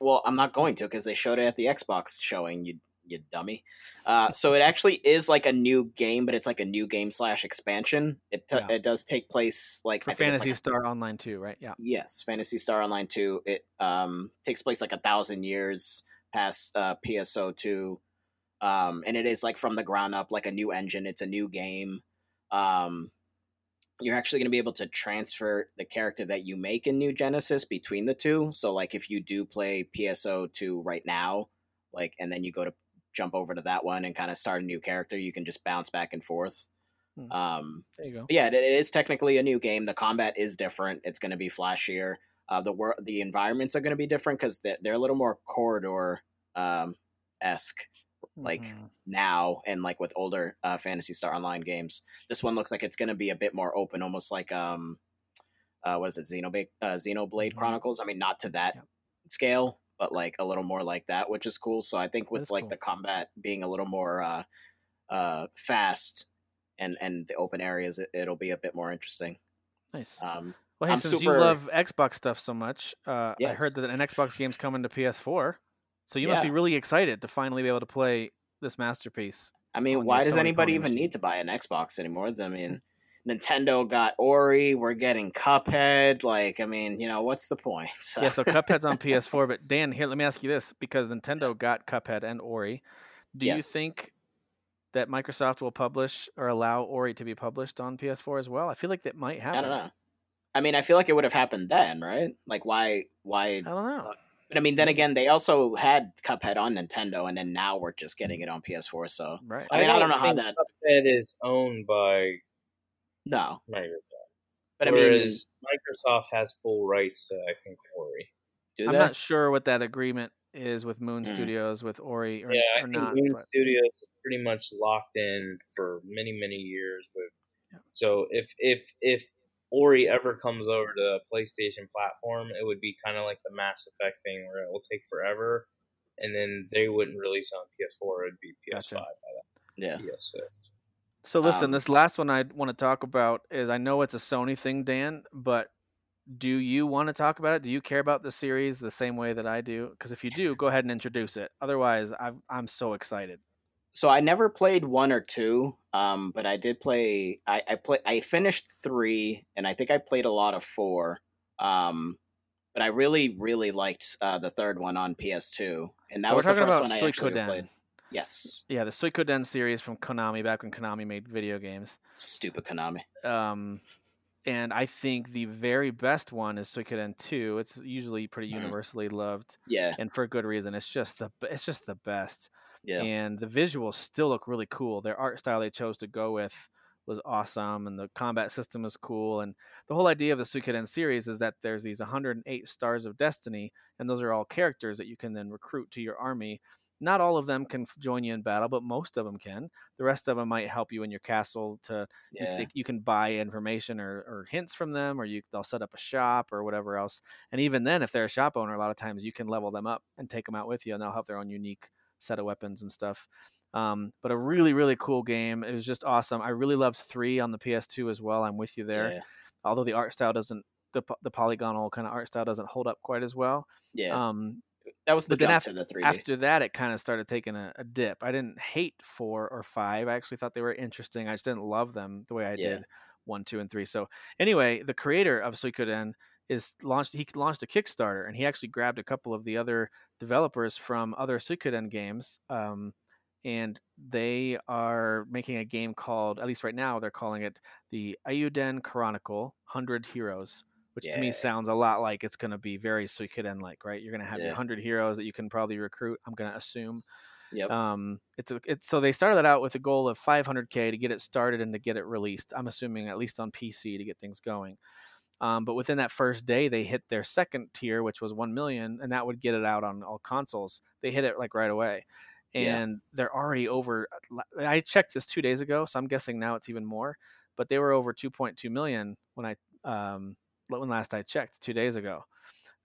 Well, I'm not going to because they showed it at the Xbox showing. You you dummy. Uh, so it actually is like a new game, but it's like a new game slash expansion. It t- Yeah. it does take place like For I think Phantasy like a- Star Online two, right? Yeah. Yes, Phantasy Star Online two. It um takes place like a thousand years past uh, PSO two, um, and it is like from the ground up, like a new engine. It's a new game. Um, you're actually going to be able to transfer the character that you make in New Genesis between the two. So, like, if you do play PSO two right now, like, and then you go to jump over to that one and kind of start a new character, you can just bounce back and forth. Hmm. Um, There you go. yeah, it, it is technically a new game. The combat is different. It's going to be flashier. Uh, the wor- the environments are going to be different because they're, they're a little more corridor um, esque like Mhm. now and like with older uh, Phantasy Star Online games. This one looks like it's going to be a bit more open, almost like um, uh, what is it, Xenoblade uh, Xenoblade Mhm. Chronicles? I mean, not to that scale, but like a little more like that, which is cool. So I think with is like cool. the combat being a little more uh, uh, fast and and the open areas, it, it'll be a bit more interesting. Nice. Um, Well, hey, I'm since super- you love Xbox stuff so much, uh, I heard that an Xbox game's coming to PS4. So you must be really excited to finally be able to play this masterpiece. I mean, why does Sony anybody even machine. need to buy an Xbox anymore? I mean, Nintendo got Ori, we're getting Cuphead. Like, I mean, you know, what's the point? yeah, so Cuphead's on PS4, but Dan, here, let me ask you this because Nintendo got Cuphead and Ori. Do you think that Microsoft will publish or allow Ori to be published on PS4 as well? I feel like that might happen. I don't know. I mean, I feel like it would have happened then, right? Like, why? Why? I don't know. But I mean, then again, they also had Cuphead on Nintendo, and then now we're just getting it on PS4. So Right. I mean, I don't know how that- Cuphead is owned by no, Microsoft. but I mean, Microsoft has full rights to, I think, Ori. do I'm they? not sure what that agreement is with Moon Mm. Studios with Ori or, yeah, I or think not. Moon but- Studios is pretty much locked in for many, many years. With Yeah. so if if if Ori ever comes over to the PlayStation platform, it would be kind of like the Mass Effect thing, where it will take forever, and then they wouldn't release on PS4. It'd be PS5 Gotcha. by yeah, then. PS6. So listen, Um, this last one I want to talk about is I know it's a Sony thing, Dan, but do you want to talk about it? Do you care about the series the same way that I do? Because if you do, go ahead and introduce it. Otherwise, I'm I'm so excited. so I never played one or two, um, but I did play. I I play. I finished three, and I think I played a lot of four. Um, but I really, really liked uh, the third one on PS2, and that so was the first one I actually played. Yes, Yeah, the Suikoden series from Konami back when Konami made video games. stupid Konami. Um, and I think the very best one is Suikoden 2. It's usually pretty Mhm. universally loved, Yeah, and for good reason. It's just the it's just the best. yeah, and the visuals still look really cool. Their art style they chose to go with was awesome, and the combat system is cool. And the whole idea of the Suikoden series is that there's these 108 stars of destiny, and those are all characters that you can then recruit to your army. Not all of them can join you in battle, but most of them can. The rest of them might help you in your castle. To you, yeah. they- you can buy information or, or hints from them, or you they'll set up a shop or whatever else. And even then, if they're a shop owner, a lot of times you can level them up and take them out with you, and they'll have their own unique set of weapons and stuff. Um, but a really, really cool game. It was just awesome. I really loved three on the PS2 as well. I'm with you there. Yeah, Although the art style doesn't, the, the polygonal kind of art style doesn't hold up quite as well. yeah. Um, that was the jump after, to the 3D. after that, it kind of started taking a, a dip. I didn't hate four or five. I actually thought they were interesting. I just didn't love them the way I Yeah. did one, two, and three. So anyway, the creator of Suikoden is launched. He launched a Kickstarter, and he actually grabbed a couple of the other developers from other Suikoden games. Um, and they are making a game called, at least right now, they're calling it the Eiyuden Chronicle Hundred Heroes, which to me sounds a lot like it's going to be very Suikoden like, right? You're going to have your Yeah. hundred heroes that you can probably recruit. I'm going to assume. Yep. Um, it's a, it's so they started it out with a goal of 500k to get it started and to get it released. I'm assuming at least on PC to get things going. Um, but within that first day, they hit their second tier, which was one million, and that would get it out on all consoles. They hit it like right away, Yeah. and they're already over. I checked this two days ago, so I'm guessing now it's even more. But they were over 2.2 million when I um, when last I checked two days ago.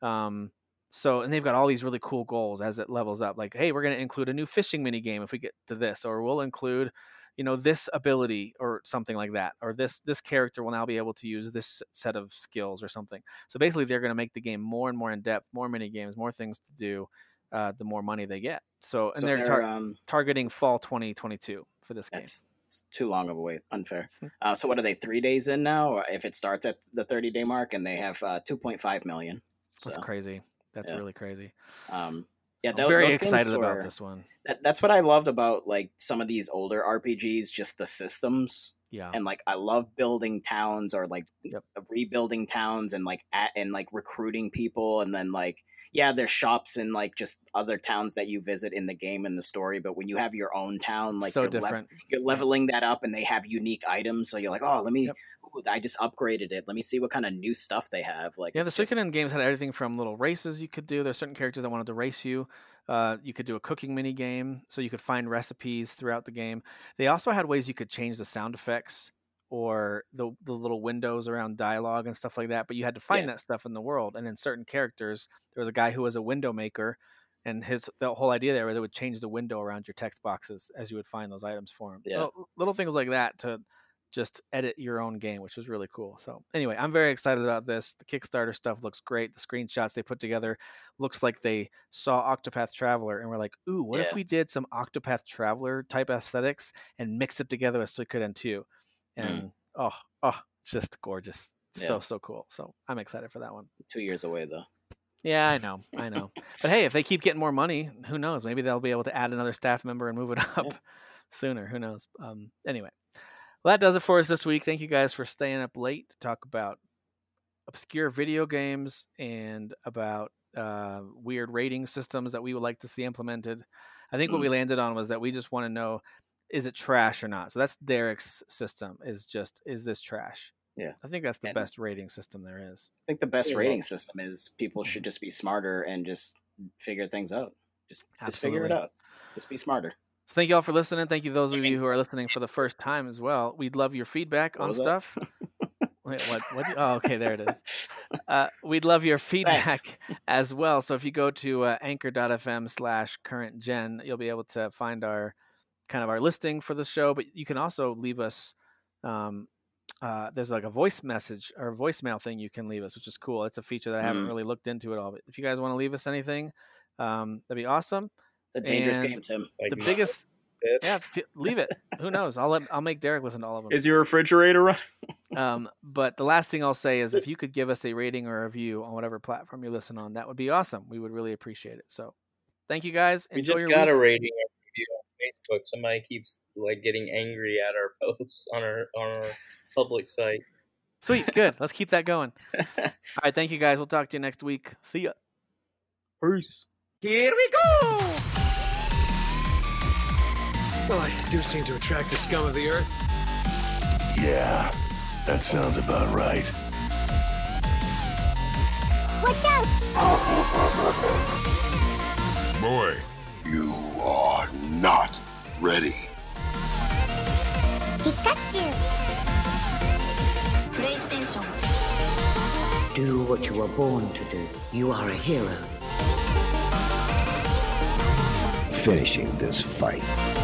Um, so and they've got all these really cool goals as it levels up. Like, hey, we're going to include a new fishing mini game if we get to this, or we'll include, you know, this ability or something like that, or this this character will now be able to use this set of skills or something. So basically, they're going to make the game more and more in depth, more mini games, more things to do. Uh, the more money they get. So and so they're, they're, tar- um, targeting fall 2022 for this game. It's too long of a wait. Unfair. Hmm. Uh, so what are they? Three days in now, or if it starts at the 30 day mark, and they have uh, 2.5 million. So, That's crazy. That's yeah. really crazy. um, yeah, I'm very excited were- about this one. That, that's what I loved about like some of these older RPGs, just the systems. Yeah. and like I love building towns or like Yep. rebuilding towns and like at and like recruiting people and then like yeah there's shops and like just other towns that you visit in the game and the story but when you have your own town like so you're, lev- different. you're leveling that up and they have unique items so you're like oh let me Yep. ooh, I just upgraded it let me see what kind of new stuff they have like Yeah, the it's just- games had everything from little races you could do. There's certain characters that wanted to race you. Uh, you could do a cooking mini game, so you could find recipes throughout the game. They also had ways you could change the sound effects or the the little windows around dialogue and stuff like that. But you had to find Yeah. that stuff in the world. And in certain characters, there was a guy who was a window maker, and his the whole idea there was it would change the window around your text boxes as you would find those items for him. Yeah. So little things like that to just edit your own game, which was really cool. So anyway, I'm very excited about this. The Kickstarter stuff looks great. The screenshots they put together looks like they saw Octopath Traveler and were like, "Ooh, what if we did some Octopath Traveler type aesthetics and mixed it together with Suikoden 2?" And oh, oh, it's just gorgeous. So Yeah. so cool. So I'm excited for that one. Two years away though. Yeah, I know, I know. but hey, if they keep getting more money, who knows? Maybe they'll be able to add another staff member and move it up sooner. Who knows? Um, anyway, well, that does it for us this week. Thank you guys for staying up late to talk about obscure video games and about uh, weird rating systems that we would like to see implemented. I think what we landed on was that we just want to know is it trash or not. So that's Derek's system. Is just is this trash? Yeah. I think that's the And- best rating system there is. I think the best Yeah. rating system is people should just be smarter and just figure things out. Just just figure it Absolutely. out. Just be smarter. So thank you all for listening. Thank you those of you who are listening for the first time as well. We'd love your feedback What on stuff. Wait, what? What? you- Oh, okay, there it is. Uh, we'd love your feedback as well. So if you go to uh, anchor.fm slash current gen, you'll be able to find our kind of our listing for the show. But you can also leave us. Um, uh, there's like a voice message or voicemail thing you can leave us, which is cool. It's a feature that I haven't Mhm. really looked into at all. But if you guys want to leave us anything, um, that'd be awesome. It's a dangerous And game, Tim. Like The this. biggest, yeah, f- leave it. Who knows? I'll let, I'll make Derek listen to all of them. Is your refrigerator running? Um, but the last thing I'll say is if you could give us a rating or a review on whatever platform you listen on, that would be awesome. We would really appreciate it. So thank you guys. We Enjoy just your got week. a rating or review on Facebook. Somebody keeps like getting angry at our posts on our on our public site. Sweet, good. Let's keep that going. All right, thank you guys. We'll talk to you next week. See ya. Peace. Here we go. Well, I do seem to attract the scum of the earth. Yeah, that sounds about right. Watch out! Boy, you are not ready. Pikachu! Do what you were born to do. You are a hero. Finishing this fight.